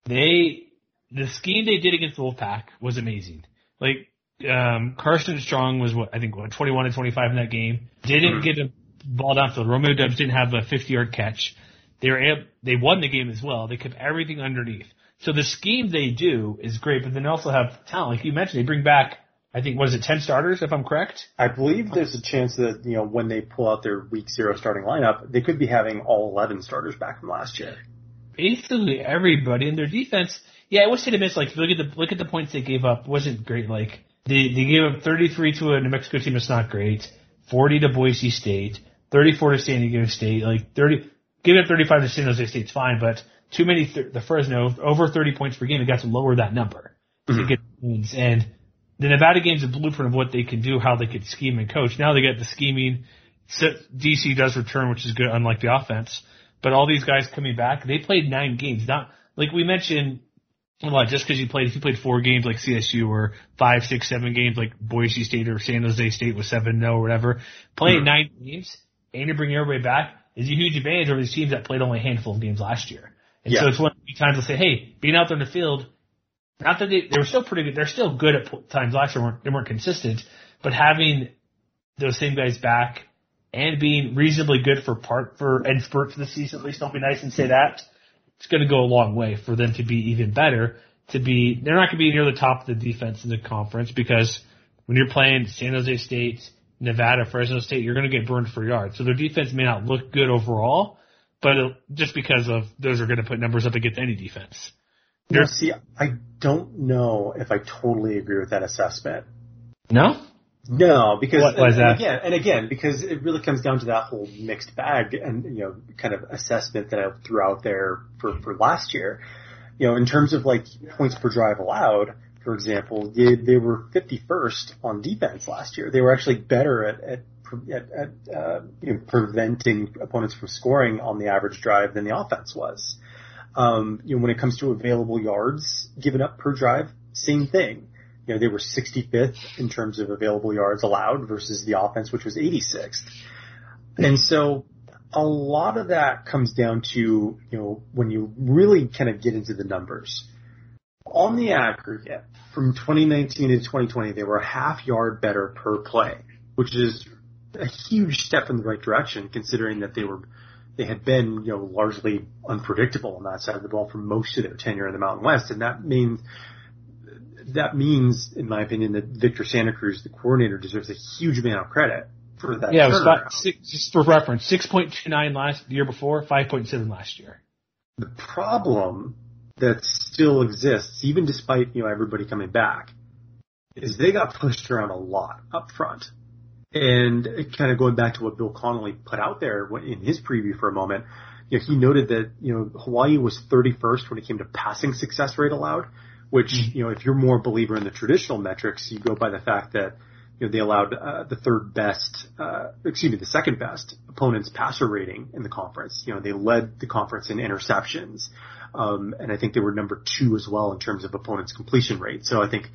They, the scheme they did against the Wolfpack was amazing. Like, um, Carson Strong was what I think what 21 and 25 in that game. Didn't get a ball downfield. Romeo Doubs didn't have a 50 yard catch. They were able, they won the game as well. They kept everything underneath. So the scheme they do is great, but then they also have talent. Like you mentioned, they bring back I think what is it, 10 starters if I'm correct? I believe there's a chance that, you know, when they pull out their week zero starting lineup, they could be having all 11 starters back from last year. Basically everybody in their defense. Yeah, I wish they'd missed like look at the look at the points they gave up. wasn't great. Like they they gave up 33 to a New Mexico team that's not great, 40 to Boise State, 34 to San Diego State, like 30 giving up 35 to San Jose State's fine, but too many th- the Fresno over 30 points per game. It got to lower that number mm-hmm. get wins and the Nevada game's a blueprint of what they can do, how they could scheme and coach. Now they get the scheming. DC does return, which is good, unlike the offense. But all these guys coming back, they played nine games. Not like we mentioned, well, just because you played, if you played four games like CSU or five, six, seven games like Boise State or San Jose State with seven no or whatever, playing mm-hmm. nine games and you bring everybody back is a huge advantage over these teams that played only a handful of games last year. And yeah. so it's one of the times to say, hey, being out there in the field, not that they, they were still pretty good. They're still good at times last year. Weren't, they weren't consistent, but having those same guys back and being reasonably good for part for and of the season, at least don't be nice and say that. It's going to go a long way for them to be even better. To be, they're not going to be near the top of the defense in the conference because when you're playing San Jose State, Nevada, Fresno State, you're going to get burned for yards. So their defense may not look good overall, but just because of those are going to put numbers up against any defense. No, see, I don't know if I totally agree with that assessment. No? No, because what, and, and again, and again, because it really comes down to that whole mixed bag and you know kind of assessment that I threw out there for for last year. You know, in terms of like points per drive allowed, for example, they, they were 51st on defense last year. They were actually better at at at, at uh, you know, preventing opponents from scoring on the average drive than the offense was. Um, you know, when it comes to available yards given up per drive, same thing. You know, they were 65th in terms of available yards allowed versus the offense, which was 86th. And so a lot of that comes down to, you know, when you really kind of get into the numbers. On the aggregate, from 2019 to 2020, they were a half yard better per play, which is a huge step in the right direction considering that they were they had been, you know, largely unpredictable on that side of the ball for most of their tenure in the Mountain West, and that means that means, in my opinion, that Victor Santa Cruz, the coordinator, deserves a huge amount of credit for that. Yeah, it was about six, just for reference, six point two nine last year before, five point seven last year. The problem that still exists, even despite you know everybody coming back, is they got pushed around a lot up front. And kind of going back to what Bill Connelly put out there in his preview for a moment, you know, he noted that, you know, Hawaii was 31st when it came to passing success rate allowed, which, mm-hmm. you know, if you're more a believer in the traditional metrics, you go by the fact that, you know, they allowed uh, the third best, uh, excuse me, the second best opponent's passer rating in the conference. You know, they led the conference in interceptions. Um, and I think they were number two as well in terms of opponent's completion rate. So I think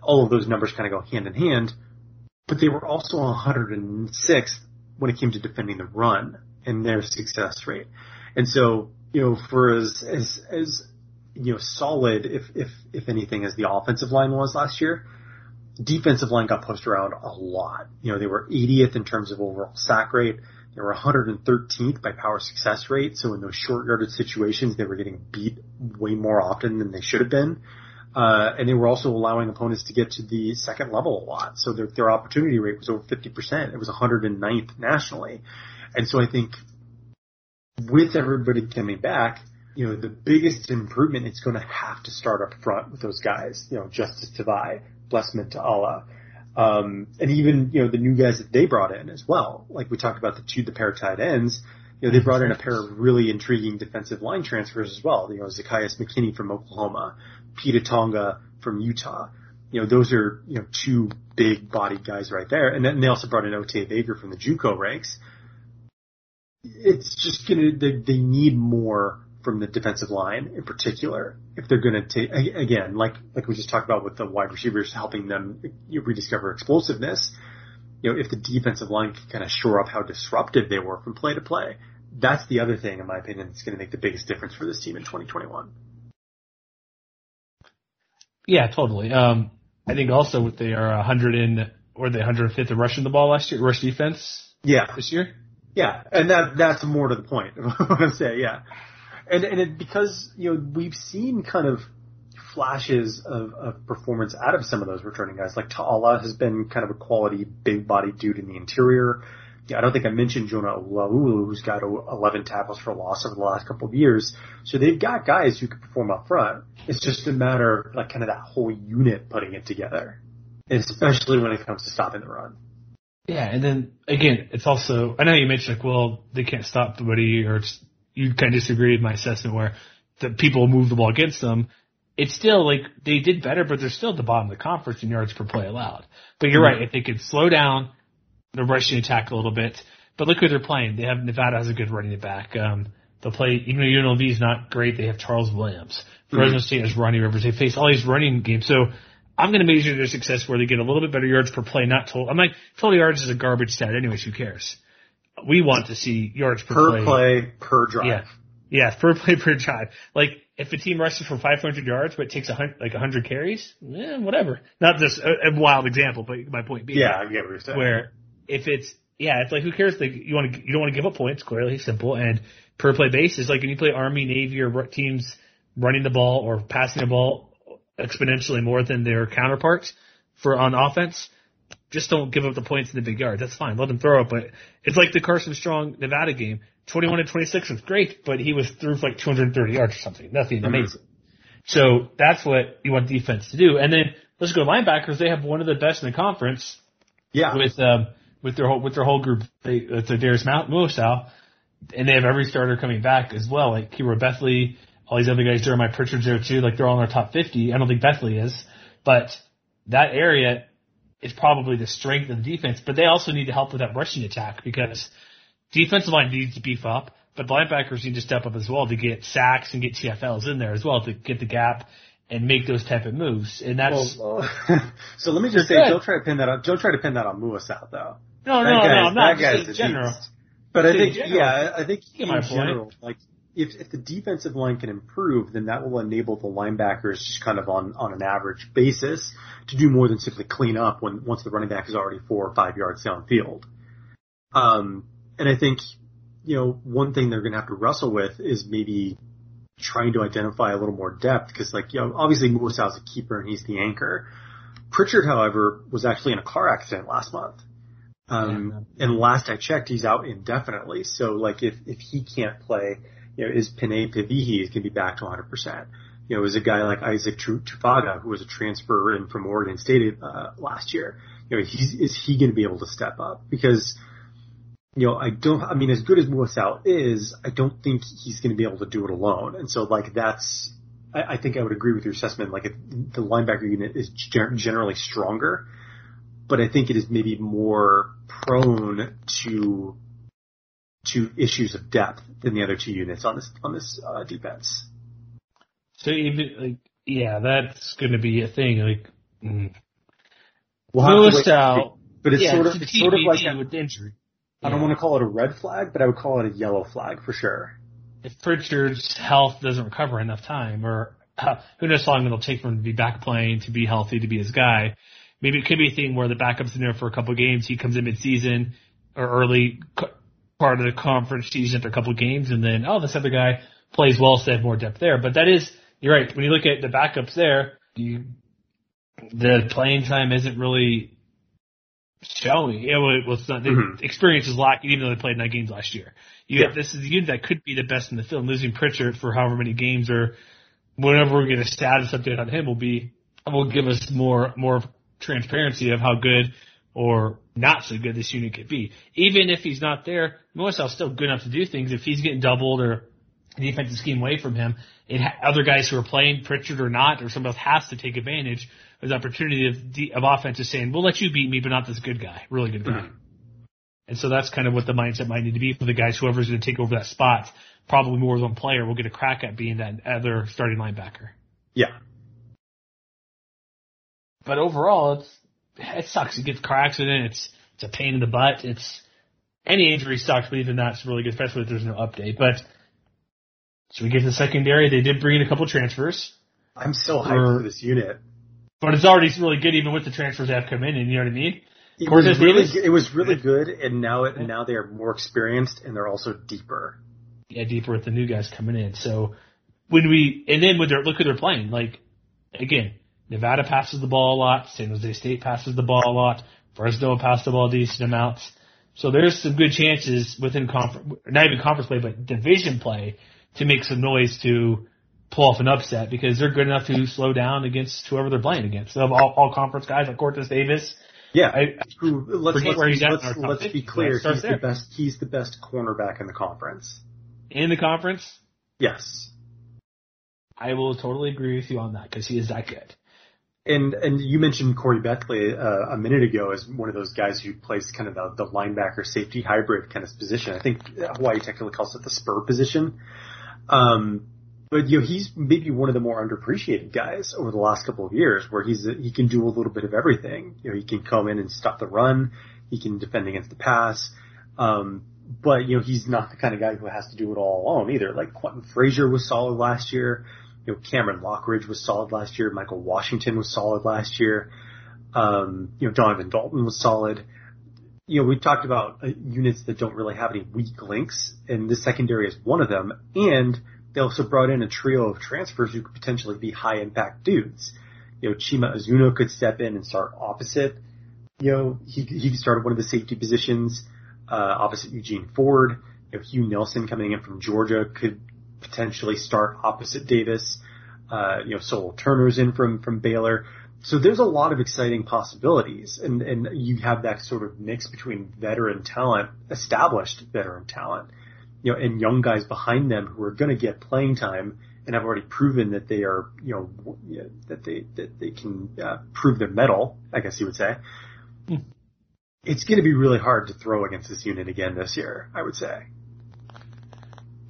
all of those numbers kind of go hand in hand but they were also 106th when it came to defending the run and their success rate. And so, you know, for as, as, as, you know, solid, if, if, if anything, as the offensive line was last year, defensive line got pushed around a lot. You know, they were 80th in terms of overall sack rate. They were 113th by power success rate. So in those short yardage situations, they were getting beat way more often than they should have been. Uh, and they were also allowing opponents to get to the second level a lot. So their, their opportunity rate was over 50%. It was 109th nationally. And so I think with everybody coming back, you know, the biggest improvement is going to have to start up front with those guys, you know, Justice Tavai, Blessman Ta'ala, um, and even, you know, the new guys that they brought in as well. Like we talked about the two, the pair of tight ends, you know, they brought in a pair of really intriguing defensive line transfers as well. You know, Zacchaeus McKinney from Oklahoma, Pita Tonga from Utah. You know, those are, you know, two big bodied guys right there. And then they also brought in Ote Baker from the JUCO ranks. It's just gonna, they, they need more from the defensive line in particular if they're going to take again like like we just talked about with the wide receivers helping them rediscover explosiveness you know if the defensive line can kind of shore up how disruptive they were from play to play that's the other thing in my opinion that's going to make the biggest difference for this team in 2021 yeah, totally. Um, I think also what they are 100 in or they 105th in rushing the ball last year, rush defense Yeah, this year. yeah, and that that's more to the point. of what I'm saying, yeah, and and it, because you know we've seen kind of flashes of, of performance out of some of those returning guys. Like Ta'ala has been kind of a quality big body dude in the interior. Yeah, I don't think I mentioned Jonah Laulu, who's got 11 tackles for loss over the last couple of years. So they've got guys who can perform up front. It's just a matter of like kind of that whole unit putting it together, especially when it comes to stopping the run. Yeah, and then again, it's also I know you mentioned like, well, they can't stop the buddy, or it's, you kind of disagree with my assessment where the people move the ball against them. It's still like they did better, but they're still at the bottom of the conference in yards per play allowed. But you're mm-hmm. right, if they could slow down the rushing attack a little bit, but look who they're playing. They have Nevada has a good running back. Um, they'll play even though UNLV is not great. They have Charles Williams. Fresno State has Ronnie Rivers. They face all these running games, so I'm going to measure their success where they get a little bit better yards per play, not total. I'm like, total yards is a garbage stat anyways, who cares? We want to see yards per, Per play, per drive. Yeah. Yeah, per play per drive. Like, if a team rushes for 500 yards but takes a hundred, like 100 carries, eh, whatever. Not just a, a wild example, but my point being. Yeah, I get what you're saying. Where if it's, yeah, it's like, who cares? Like, you want to, you don't want to give up points, clearly, simple. And per play basis, like when you play Army, Navy, or teams running the ball or passing the ball exponentially more than their counterparts for on offense, just don't give up the points in the big yard. That's fine. Let them throw it. But it's like the Carson Strong Nevada game. 21 to 26 was great, but he was through for like 230 yards or something. Nothing amazing. So that's what you want defense to do. And then let's go to linebackers. They have one of the best in the conference Yeah. with um with their whole with their whole group. They, it's a Darius Mount Muasau, and they have every starter coming back as well, like Khoury Bethley, all these other guys. Jeremiah Pritchard's there too. Like they're all in their top 50. I don't think Bethley is, but that area is probably the strength of the defense. But they also need to help with that rushing attack because defensive line needs to beef up, but linebackers need to step up as well to get sacks and get TFLs in there as well to get the gap and make those type of moves. And that's Well, so let me just say, don't try to pin that on. Don't try to pin that on out though. No, That no, no, I'm not. that Just in general. beast. But I think, general. yeah, I think in my point. general, like if if the defensive line can improve, then that will enable the linebackers just kind of on on an average basis to do more than simply clean up when once the running back is already four or five yards downfield. Um, and I think you know one thing they're going to have to wrestle with is maybe trying to identify a little more depth because like you know obviously Musa's a keeper and he's the anchor. Pritchard, however, was actually in a car accident last month. Um, and last I checked, he's out indefinitely. So like if, if he can't play, you know, is Penei Pavihi is going to be back to 100%. You know, is a guy like Isaac Tu- Tufaga, who was a transfer in from Oregon State, uh, last year. You know, he's, is he going to be able to step up? Because, you know, I don't, I mean, as good as Muasau is, I don't think he's going to be able to do it alone. And so like that's, I, I think I would agree with your assessment. Like if the linebacker unit is gen- generally stronger, but I think it is maybe more prone to to issues of depth than the other two units on this on this uh, defense. So even like, yeah, that's going to be a thing. Like, mm. We'll have to wait Lewis out. but it's yeah, sort of it's it's sort of like a, with injury. I don't Yeah. want to call it a red flag, but I would call it a yellow flag for sure. If Pritchard's health doesn't recover enough time, or uh, who knows how long it'll take for him to be back playing, to be healthy, to be his guy. Maybe it could be a thing where the backup's in there for a couple of games. He comes in mid-season or early part of the conference season after a couple of games, and then oh, this other guy plays well, so they have more depth there. But that is, you're right. When you look at the backups there, you the playing time isn't really showing. It was, well, it's not, the Mhm. experience is lacking, even though they played nine games last year. You Yeah. have, this is the unit that could be the best in the field. Losing Pritchard for however many games or whenever we get a status update on him will be will give us more more transparency of how good or not so good this unit could be. Even if he's not there, Moisel's still good enough to do things. If he's getting doubled or the defensive scheme away from him, it ha- other guys who are playing Pritchard or not, or somebody else has to take advantage of the opportunity of, de- of offense is saying, we'll let you beat me, but not this good guy, really good guy. Mm-hmm. And so that's kind of what the mindset might need to be for the guys, whoever's going to take over that spot. Probably more than one player will get a crack at being that other starting linebacker. Yeah. But overall, it's it sucks. It gets car accident. It's it's a pain in the butt. It's any injury sucks, but even that's really good, especially if there's no update. But should we get to the secondary? They did bring in a couple transfers. I'm so hyped For- for this unit. but it's already really good even with the transfers that have come in. And you know what I mean? It Cortez was really, Davis? it was really good, and now it, now they are more experienced, and they're also deeper. Yeah, deeper with the new guys coming in. So when we and then when they're look who they're playing, like again, Nevada passes the ball a lot, San Jose State passes the ball a lot, Fresno passed the ball decent amounts. So there's some good chances within conference, not even conference play, but division play to make some noise to pull off an upset because they're good enough to slow down against whoever they're playing against. Have all, all conference guys like Cortez Davis. Yeah, I, who let's forget let's, where he's at let's, let's be clear, he's there. the best. He's the best cornerback in the conference. in the conference, Yes, I will totally agree with you on that because he is that good. And and you mentioned Khoury Bethley uh, a minute ago as one of those guys who plays kind of the, the linebacker safety hybrid kind of position. I think Hawaii technically calls it the spur position. Um, but you know he's maybe one of the more underappreciated guys over the last couple of years, where he's he can do a little bit of everything. You know, he can come in and stop the run, he can defend against the pass, um, but you know he's not the kind of guy who has to do it all alone either. Like Quentin Frazier was solid last year. You know, Cameron Lockridge was solid last year. Michael Washington was solid last year. Um, you know, Donovan Dalton was solid. You know, we talked about uh, units that don't really have any weak links, and this secondary is one of them. And they also brought in a trio of transfers who could potentially be high impact dudes. You know, Chima Azuno could step in and start opposite. You know, he he could start at one of the safety positions, uh, opposite Eugene Ford. You know, Hugh Nelson coming in from Georgia could potentially start opposite Davis. Uh, you know, Solo Turner's in from from Baylor. So there's a lot of exciting possibilities, and and you have that sort of mix between veteran talent, established veteran talent, you know, and young guys behind them who are going to get playing time and have already proven that they are, you know, that they that they can uh, prove their mettle. I guess you would say. It's going to be really hard to throw against this unit again this year. I would say.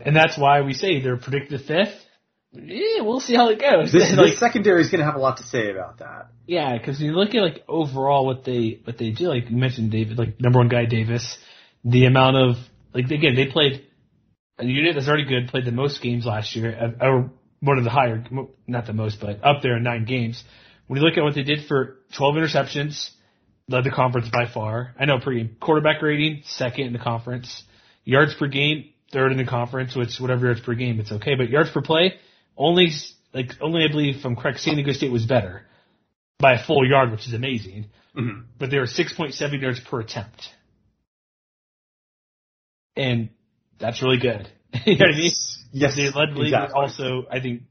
And that's why we say they're predicted fifth. Yeah, we'll see how it goes. This, like, this secondary is going to have a lot to say about that. yeah, because you look at like overall what they what they do. Like you mentioned, David, like number one guy Davis, the amount of like again they played a unit that's already good. Played the most games last year, uh, or one of the higher, not the most, but up there in nine games. When you look at what they did for 12 interceptions, led the conference by far. I know pregame quarterback rating second in the conference, yards per game third in the conference, which whatever yards per game it's okay, but yards per play only like only I believe from correct, San Diego State was better by a full yard, which is amazing. Mhm. But they were 6.7 yards per attempt, and that's really good. you know what I mean? Yes, They led the league exactly. also, I think,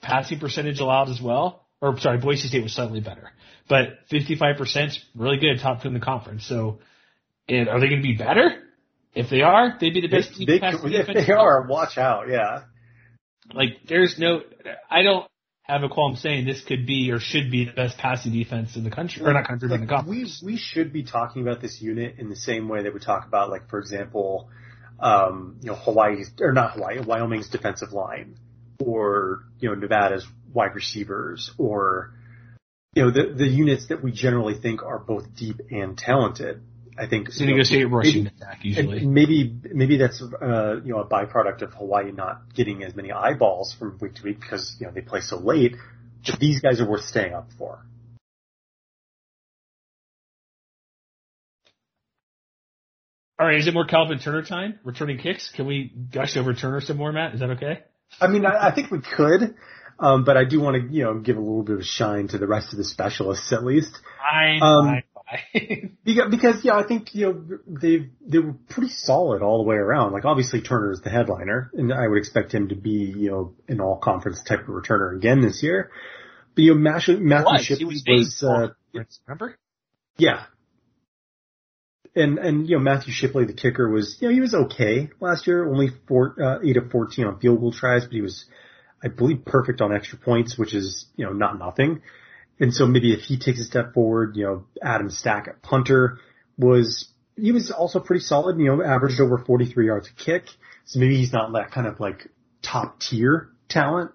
passing percentage allowed as well. Or sorry, Boise State was slightly better, but 55% is really good, top two in the conference. So, and are they going to be better? If they are, they'd be the best They, they, if they are, watch out. Yeah. like, there's no, I don't have a qualm saying this could be or should be the best passing defense in the country, or not country, but in the conference. we we should be talking about this unit in the same way that we talk about, like for example, um, you know, Hawaii's or not Hawaii, Wyoming's defensive line, or you know, Nevada's wide receivers, or you know, the the units that we generally think are both deep and talented. I think San you Diego know, State rushing maybe- attack usually. maybe maybe that's uh, you know a byproduct of Hawaii not getting as many eyeballs from week to week because you know they play so late. But these guys are worth staying up for. All right, is it more Calvin Turner time? Returning kicks? Can we gush over Turner some more, Matt? Is that okay? I mean, I, I think we could, um, but I do want to you know give a little bit of shine to the rest of the specialists at least. Fine, Um, fine, fine. Because, yeah, I think you know they they were pretty solid all the way around. Like obviously Turner is the headliner, and I would expect him to be you know an all conference type of returner again this year. But you know Matthew, Matthew Was. He Shipley was was, uh, Remember? yeah, and and you know Matthew Shipley the kicker was you know he was okay last year, only four uh, eight of fourteen on field goal tries, but he was I believe perfect on extra points, which is you know not nothing. And so maybe if he takes a step forward, you know, Adam Stack at punter was, he was also pretty solid, you know, averaged over 43 yards a kick. So maybe he's not that kind of like top tier talent,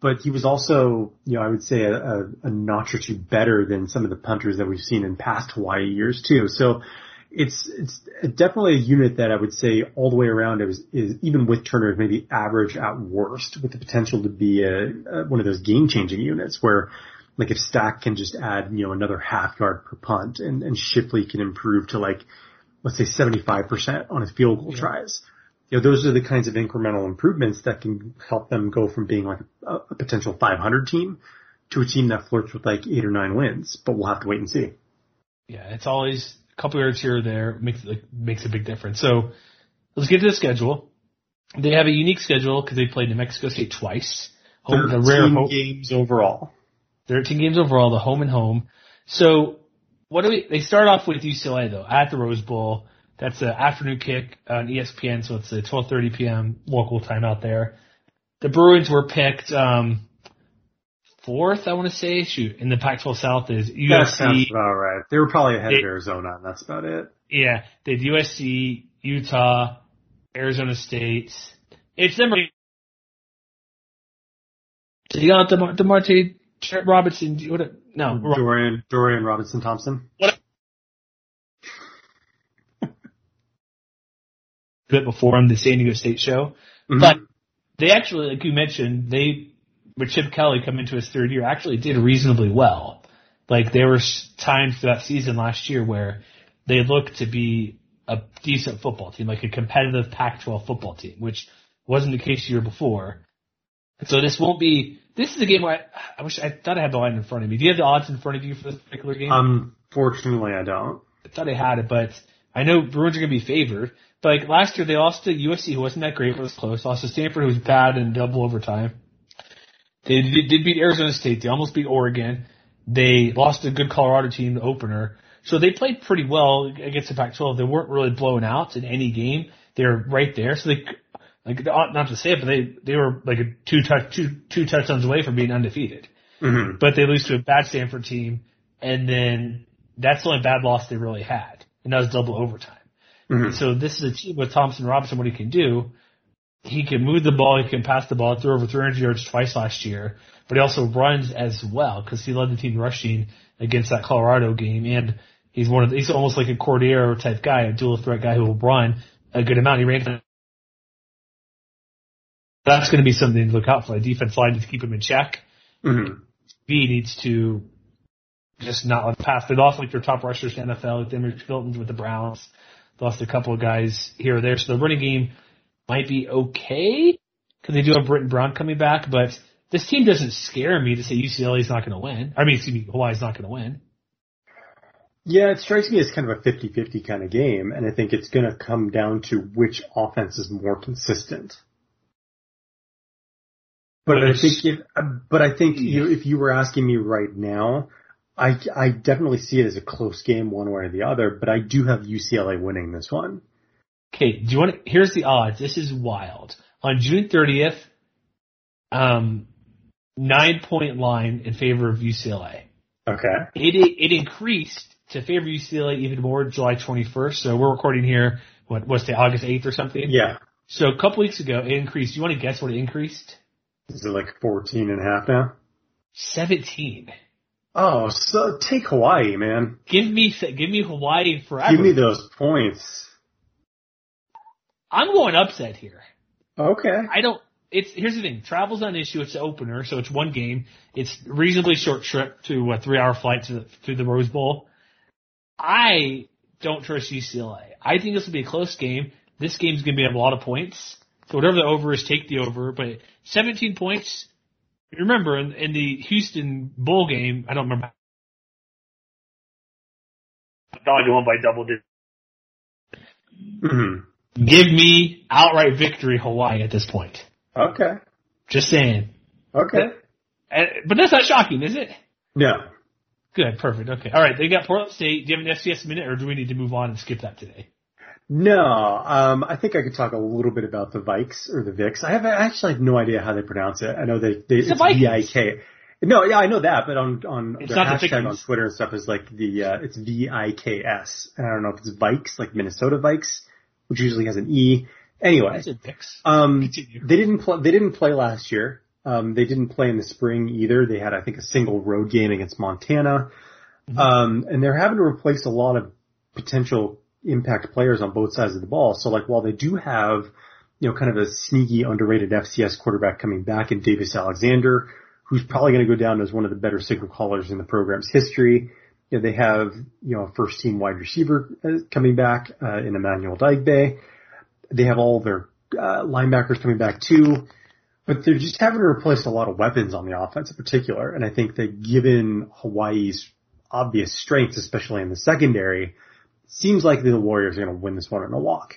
but he was also, you know, I would say a, a, a notch or two better than some of the punters that we've seen in past Hawaii years too. So it's, it's definitely a unit that I would say all the way around it was, is even with Turner maybe average at worst with the potential to be a, a one of those game changing units where like if Stack can just add, you know, another half yard per punt and, and Shipley can improve to like, let's say 75% on his field goal yeah. tries. You know, those are the kinds of incremental improvements that can help them go from being like a, a potential 500 team to a team that flirts with like eight or nine wins, but we'll have to wait and see. Yeah, it's always a couple yards here or there makes like, makes a big difference. So let's get to the schedule. They have a unique schedule because they played New Mexico State twice. Home, 13 rare home, games overall. 13 games overall, the home and home. So what do we, they start off with UCLA though, at the Rose Bowl. That's an afternoon kick on ESPN, so it's a 12:30 p.m. local time out there. The Bruins were picked um, fourth, I want to say. Shoot, in the Pac-12 South is USC. That about right. They were probably ahead they, of Arizona, and that's about it. Yeah, they had USC, Utah, Arizona State. It's them. So you got DeMar- DeMarte Robinson. What? No, Dorian Dorian Robinson Thompson. What? bit before on the San Diego State show, mm-hmm. but they actually, like you mentioned, they with Chip Kelly come into his third year actually did reasonably well. Like there were times through that season last year where they looked to be a decent football team, like a competitive Pac-12 football team, which wasn't the case the year before. So this won't be. This is a game where I, I wish I thought I had the line in front of me. Do you have the odds in front of you for this particular game? Unfortunately, I don't. I thought I had it, but I know Bruins are going to be favored. But like last year, they lost to USC, who wasn't that great, but was close. Lost to Stanford, who was bad in double overtime. They did, did beat Arizona State. They almost beat Oregon. They lost a good Colorado team, the opener. So they played pretty well against the Pac-12. They weren't really blown out in any game. They were right there. So they, like, not to say it, but they, they were like a two touch, two, two touchdowns away from being undefeated. Mm-hmm. But they lose to a bad Stanford team. And then that's the only bad loss they really had. And that was double overtime. Mm-hmm. So this is a team with Thompson Robinson, what he can do. He can move the ball, he can pass the ball, threw over 300 yards twice last year, but he also runs as well because he led the team rushing against that Colorado game and he's one of the, he's almost like a Cordeiro type guy, a dual threat guy who will run a good amount. He ran that's going to be something to look out for. The defense line needs to keep him in check. Mm-hmm. B needs to just not let pass. They lost like their top rushers to NFL, like Demetric Felton with the Browns. Lost a couple of guys here or there. So the running game might be okay because they do have Brittain Brown coming back, but this team doesn't scare me to say UCLA is not going to win. I mean, excuse me, Hawaii's not going to win. Yeah, it strikes me as kind of a 50-50 kind of game, and I think it's going to come down to which offense is more consistent. But I think if, but I think you, if you were asking me right now, I, I definitely see it as a close game one way or the other, but I do have UCLA winning this one. Okay, do you want to, here's the odds. This is wild. On June 30th, um, nine point line in favor of UCLA. Okay. It, it increased to favor UCLA even more July 21st. So we're recording here, what, was the August 8th or something? Yeah. So a couple weeks ago, it increased. Do you want to guess what it increased? Is it like 14 and a half now? 17. Oh, so take Hawaii, man. Give me give me Hawaii forever. Give me those points. I'm going upset here. Okay. I don't. It's here's the thing. Travel's not an issue. It's the opener, so it's one game. It's reasonably short trip to a three hour flight to the, to the Rose Bowl. I don't trust UCLA. I think this will be a close game. This game's going to be a lot of points. So whatever the over is, take the over. But 17 points, remember in, in the Houston bowl game, I don't remember. Dog won by double digits. Mm-hmm. Give me outright victory Hawaii at this point. Okay. Just saying. Okay. But, but that's not shocking, is it? No. Good, perfect. Okay. All right. They got Portland State. Do you have an FCS minute or do we need to move on and skip that today? No, um, I think I could talk a little bit about the Vikes or the Vics. I have I actually have no idea how they pronounce it. I know they, they it's, it's V I K. No, yeah, I know that, but on on it's their hashtag the on Twitter and stuff is like the uh, it's V I K S, and I don't know if it's Vikes like Minnesota Vikes, which usually has an E. Anyway, um, they didn't play. They didn't play last year. Um, they didn't play in the spring either. They had, I think, a single road game against Montana, mm-hmm. um, and they're having to replace a lot of potential impact players on both sides of the ball. So like while they do have, you know, kind of a sneaky underrated FCS quarterback coming back in Davis Alexander, who's probably going to go down as one of the better signal callers in the program's history. You know, they have, you know, a first team wide receiver uh, coming back, uh, in Emmanuel Digbe. They have all their, uh, linebackers coming back too, but they're just having to replace a lot of weapons on the offense in particular. And I think that given Hawaii's obvious strengths, especially in the secondary, seems like the Warriors are going to win this one in a walk.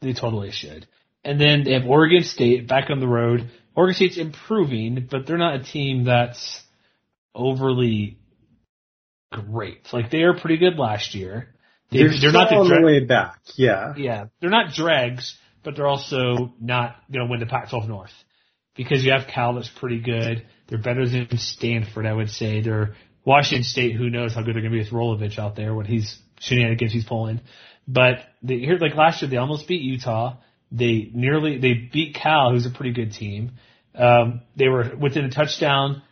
They totally should. And then they have Oregon State back on the road. Oregon State's improving, but they're not a team that's overly great. Like they are pretty good last year. They, They're, they're not the, dra- the way back. Yeah. yeah, they're not dregs, but they're also not going to win the Pac-12 North because you have Cal that's pretty good. They're better than Stanford, I would say. They're Washington State. Who knows how good they're going to be with Rolovich out there when he's shenanigans he's pulling. But they, here, like last year, they almost beat Utah. They nearly they beat Cal, who's a pretty good team. Um, they were within a touchdown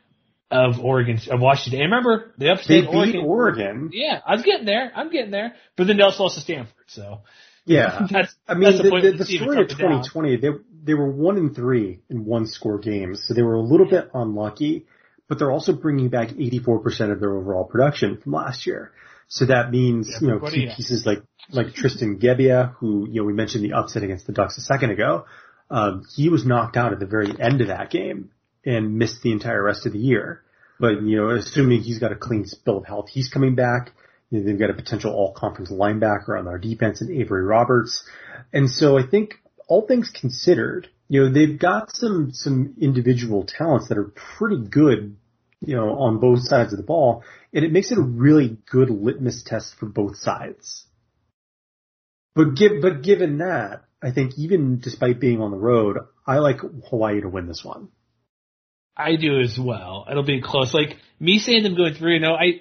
of Oregon of Washington. And remember, they They beat Oregon. Oregon. Yeah, I'm getting there. I'm getting there. But then they also lost to Stanford. So Yeah. that's I mean, that's the, the, the, the story of up and down. 2020, they, they were one in three in one score games, so they were a little bit unlucky, but they're also bringing back 84% of their overall production from last year. So that means, you know, key yeah. pieces like, like Tristan Gebbia, who, you know, we mentioned the upset against the Ducks a second ago. Um, he was knocked out at the very end of that game and missed the entire rest of the year. But, you know, assuming he's got a clean spill of health, he's coming back. You know, they've got a potential all conference linebacker on their defense in Avery Roberts. And so I think all things considered, you know, they've got some, some individual talents that are pretty good, you know, on both sides of the ball. And it makes it a really good litmus test for both sides. But give, but given that, I think even despite being on the road, I like Hawaii to win this one. I do as well. It'll be close. Like me saying them going three and zero. I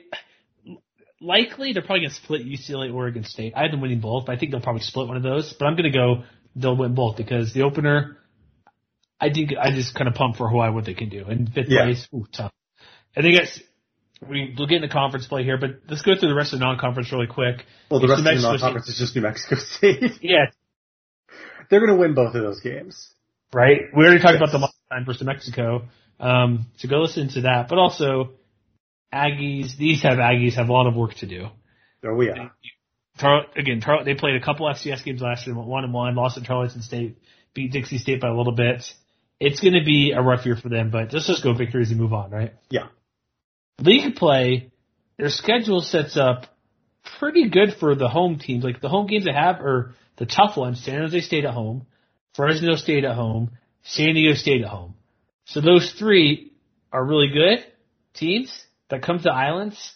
likely they're probably gonna split UCLA, Oregon State. I had them winning both, but I think they'll probably split one of those. But I'm gonna go they'll win both because the opener. I think I just kind of pump for Hawaii what they can do. And fifth Yeah. place, ooh, tough. I think it's we, we'll get into conference play here, but let's go through the rest of the non-conference really quick. Well, the It's rest of the Mexico non-conference is just New Mexico State. Yeah, They're going to win both of those games. right? We already talked Yes. about the money line versus New Mexico. Um, so go listen to that. But also, Aggies, these have Aggies have a lot of work to do. Oh yeah. Tar- again, Tar- they played a couple FCS games last year, went one and one, lost at Tarleton State, beat Dixie State by a little bit. It's going to be a rough year for them, but let's just go victories and move on, right? Yeah. League play, their schedule sets up pretty good for the home teams. Like the home games they have are the tough ones. San Jose State at home, Fresno State at home, San Diego State at home. So those three are really good teams that come to islands.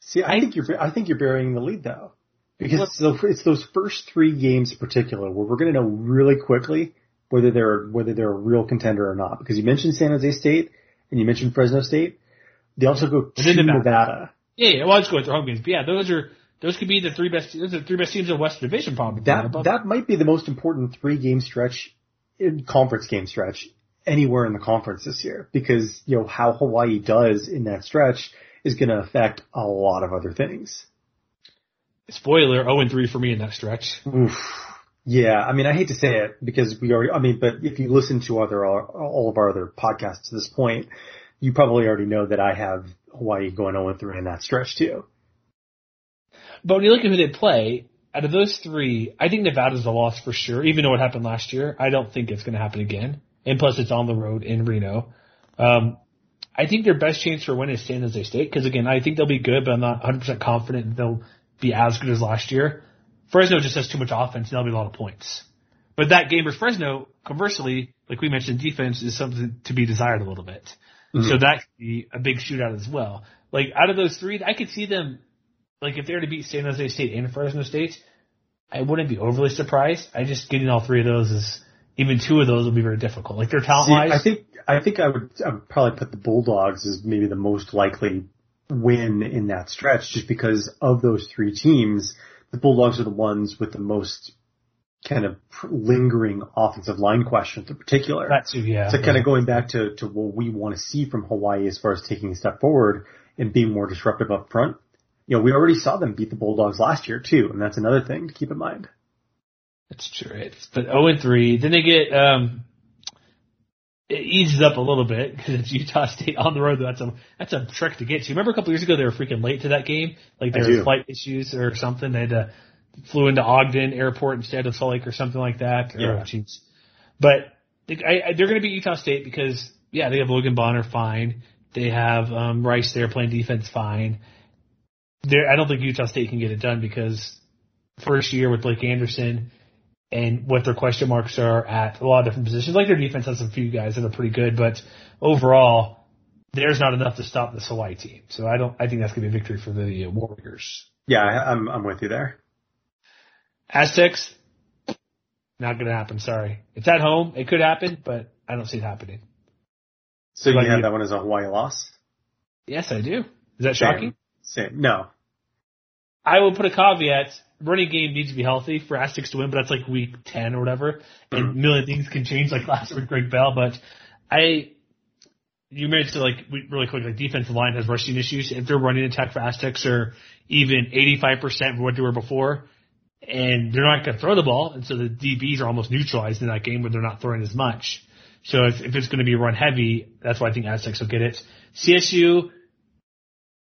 See, I, think you're I think you're burying the lead though, because it's, the, it's those first three games in particular where we're going to know really quickly whether they're whether they're a real contender or not. Because you mentioned San Jose State and you mentioned Fresno State. They also go to Nevada. Nevada. Yeah, yeah. Well, I just go with their home games. But yeah, those are those could be the three best. Those are the three best teams in the Western Division, probably. That that might be the most important three game stretch, in conference game stretch anywhere in the conference this year because you know how Hawaii does in that stretch is going to affect a lot of other things. Spoiler: zero and three for me in that stretch. Oof. Yeah, I mean, I hate to say it because we already, I mean, but if you listen to other, all of our other podcasts to this point, you probably already know that I have Hawaii going 0 3 in that stretch too. But when you look at who they play, out of those three, I think Nevada's a loss for sure. Even though it happened last year, I don't think it's going to happen again. And plus, it's on the road in Reno. Um, I think their best chance for a win is San Jose State because again, I think they'll be good, but I'm not 100% confident they'll be as good as last year. Fresno just has too much offense, and there'll be a lot of points. But that game versus Fresno, conversely, like we mentioned, defense is something to be desired a little bit. Mm-hmm. So that could be a big shootout as well. Like out of those three, I could see them, like if they were to beat San Jose State and Fresno State, I wouldn't be overly surprised. I just getting all three of those is, even two of those will be very difficult. Like their talent See, wise. I think, I think I would, I would probably put the Bulldogs as maybe the most likely win in that stretch just because of those three teams, the Bulldogs are the ones with the most kind of lingering offensive line questions in particular. that too, yeah. So kind of going back to, to what we want to see from Hawaii as far as taking a step forward and being more disruptive up front. You know, we already saw them beat the Bulldogs last year too, and that's another thing to keep in mind. That's true. It's but zero and three. Then they get um, it eases up a little bit because it's Utah State on the road. That's a that's a trick to get to. Remember a couple years ago they were freaking late to that game, like there I were flight issues or something. They had to flew into Ogden Airport instead of Salt Lake or something like that. Yeah. Oh. But they, I, I, they're going to be Utah State because yeah, they have Logan Bonner fine. They have um, Rice there playing defense fine. I don't think Utah State can get it done because first year with Blake Anderson and what their question marks are at a lot of different positions. Like their defense has a few guys that are pretty good, but overall, there's not enough to stop this Hawaii team. So I don't. I think that's going to be a victory for the uh, Warriors. Yeah, I'm I'm with you there. Aztecs, not going to happen. Sorry, it's at home. It could happen, but I don't see it happening. So you have you- that one as a Hawaii loss. Yes, I do. Is that shocking? Same. No. I will put a caveat. Running game needs to be healthy for Aztecs to win, but that's like week 10 or whatever. And mm-hmm. a million things can change like last week Greg Bell, but I, you mentioned like really quick, like defensive line has rushing issues. If their running attack for Aztecs are even 85% of what they were before, and they're not going to throw the ball, and so the DBs are almost neutralized in that game where they're not throwing as much. So if, if it's going to be run heavy, that's why I think Aztecs will get it. CSU,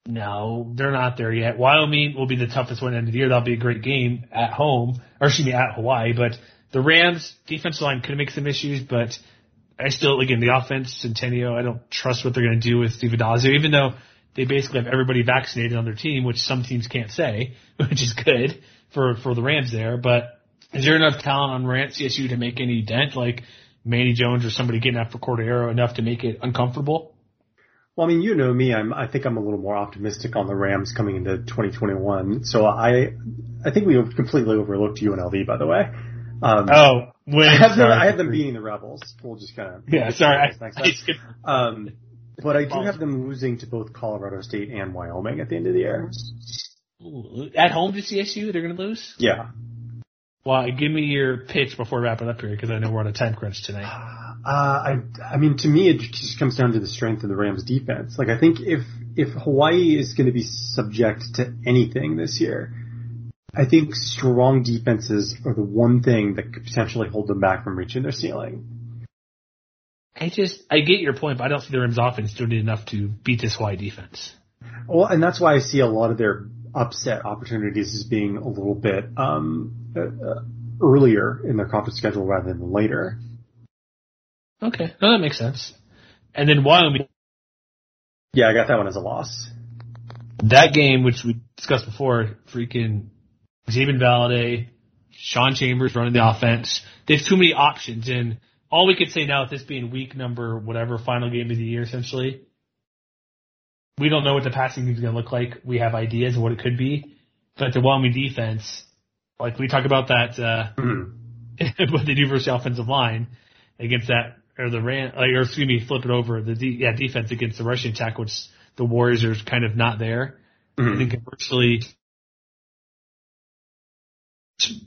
no, they're not there yet. Wyoming will be the toughest one end of the year. That'll be a great game at home, or excuse me, at Hawaii. But the Rams defensive line could make some issues, but I still, again, the offense, Centennial, I don't trust what they're going to do with Steve Addazio, even though they basically have everybody vaccinated on their team, which some teams can't say, which is good for, for the Rams there. But is there enough talent on Rams CSU to make any dent, like Manny Jones or somebody getting after Cordeiro enough to make it uncomfortable? Well, I mean, you know me. I'm. I think I'm a little more optimistic on the Rams coming into 2021. So I, I think we completely overlooked UNLV, by the way. Um, Oh, when, I have them. I have them beating the Rebels. We'll just kind of. Yeah, sorry. I, Next I skipped- Um, but I do have them losing to both Colorado State and Wyoming at the end of the year. Ooh, At home to CSU, they're going to lose? Yeah. Well, give me your pitch before wrapping up here because I know we're on a time crunch tonight. Uh, I, I mean, to me, it just comes down to the strength of the Rams defense. Like, I think if, if Hawaii is going to be subject to anything this year, I think strong defenses are the one thing that could potentially hold them back from reaching their ceiling. I just, I get your point, but I don't see the Rams offense doing enough to beat this Hawaii defense. Well, and that's why I see a lot of their upset opportunities as being a little bit, um, uh, uh, earlier in their conference schedule rather than later. Okay. No, that makes sense. And then Wyoming, Yeah, I got that one as a loss. that game, which we discussed before, freaking Xavier Valladay, Sean Chambers running the offense. They have too many options and all we could say now with this being week number whatever, final game of the year essentially, we don't know what the passing game is going to look like. We have ideas of what it could be, but the Wyoming defense, like we talk about that, uh, what they do versus the offensive line against that, or the ran, or excuse me, flip it over the de- yeah defense against the rushing attack, which the Warriors are kind of not there. I think virtually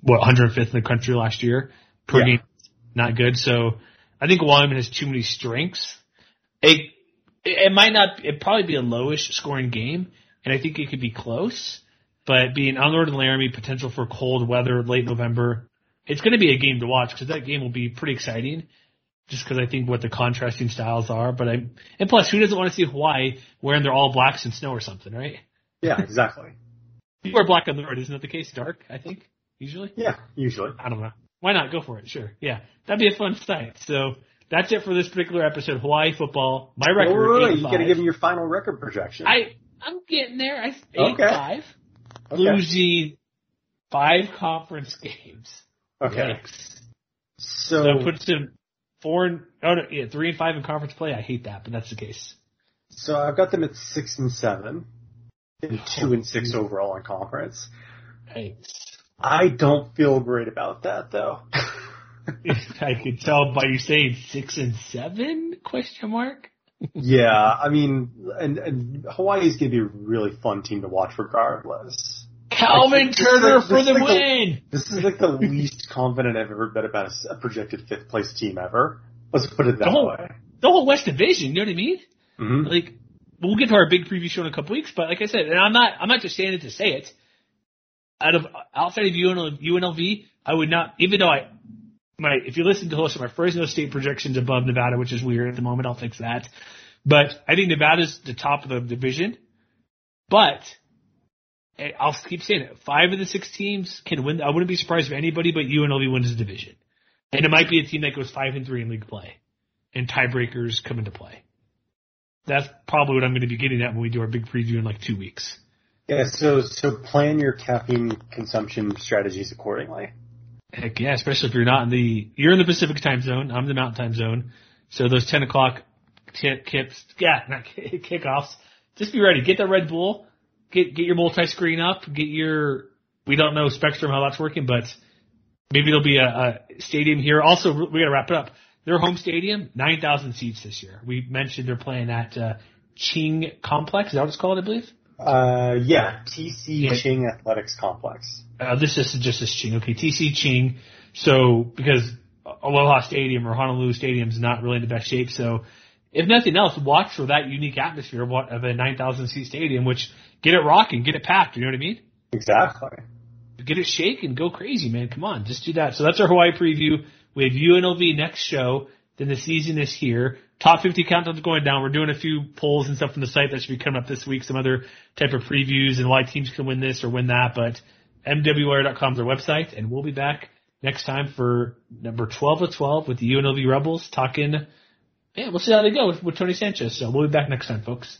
what 105th in the country last year per Yeah. game, not good. So I think Wyoming has too many strengths. It it might not. It probably be a lowish scoring game, and I think it could be close. But being on the road in Laramie, potential for cold weather late November, it's going to be a game to watch because that game will be pretty exciting. Just because I think what the contrasting styles are, but I and plus, who doesn't want to see Hawaii wearing their all blacks in snow or something, right? Yeah, exactly. You wear black on the road, isn't that the case? Dark, I think, usually. Yeah, usually. I don't know. Why not go for it? Sure. Yeah, that'd be a fun sight. So that's it for this particular episode. Of Hawaii football. My record. Wait, wait, wait, eight you five. got to give them your final record projection. I I'm getting there. I eight Okay. five. Okay. Losing five conference games. okay. Yikes. So, So it puts them four and oh no, yeah, three and five in conference play. I hate that, but that's the case. so I've got them at six and seven, and two and six overall in conference. Thanks. I don't feel great about that though. I could tell by you saying six and seven question mark. yeah, I mean, and, and Hawaii is going to be a really fun team to watch regardless. Calvin Turner like- for the like win. This is like the least confident I've ever been about a projected fifth place team ever. Let's put it that The whole, way. the whole West Division, you know what I mean? Mhm. Like, we'll get to our big preview show in a couple weeks, but like I said, and I'm not, I'm not just saying it to say it. Out of outside of UNLV, I would not, even though I my if you listen to Host, my Fresno State projections above Nevada, which is weird at the moment. I'll fix that. But I think Nevada's the top of the division. But eh, I'll keep saying it. Five of the six teams can win. I wouldn't be surprised if anybody but UNLV wins the division. And it might be a team that goes five and three in league play, and tiebreakers come into play. That's probably what I'm going to be getting at when we do our big preview in like two weeks. Yeah, so so plan your caffeine consumption strategies accordingly. Heck yeah, especially if you're not in the you're in the Pacific time zone. I'm in the Mountain time zone. So those ten o'clock tip kicks, yeah, not kickoffs. Just be ready. Get that Red Bull. Get get your multi screen up. Get your. We don't know Spectrum how that's working, but maybe there'll be a, a stadium here. Also, we got to wrap it up. Their home stadium, nine thousand seats this year. We mentioned they're playing at uh, Ching Complex. Is that what it's called? I believe. Uh, yeah, TC Yeah. Ching Athletics Complex. Uh, this is just as Ching. Okay, TC Ching. So because Aloha Stadium or Honolulu Stadium is not really in the best shape, so if nothing else, watch for that unique atmosphere of, what, of a 9,000 seat stadium, which get it rocking, get it packed. You know what I mean? Exactly. Get it shaking, go crazy, man. Come on, just do that. So that's our Hawaii preview. We have UNLV next show. Then the season is here. Top 50 countdown's going down. We're doing a few polls and stuff from the site that should be coming up this week. Some other type of previews and why teams can win this or win that. But MWR.com is our website, and we'll be back next time for number 12 of 12 with the UNLV Rebels talking. Yeah, we'll see how they go with, with Tony Sanchez. So we'll be back next time, folks.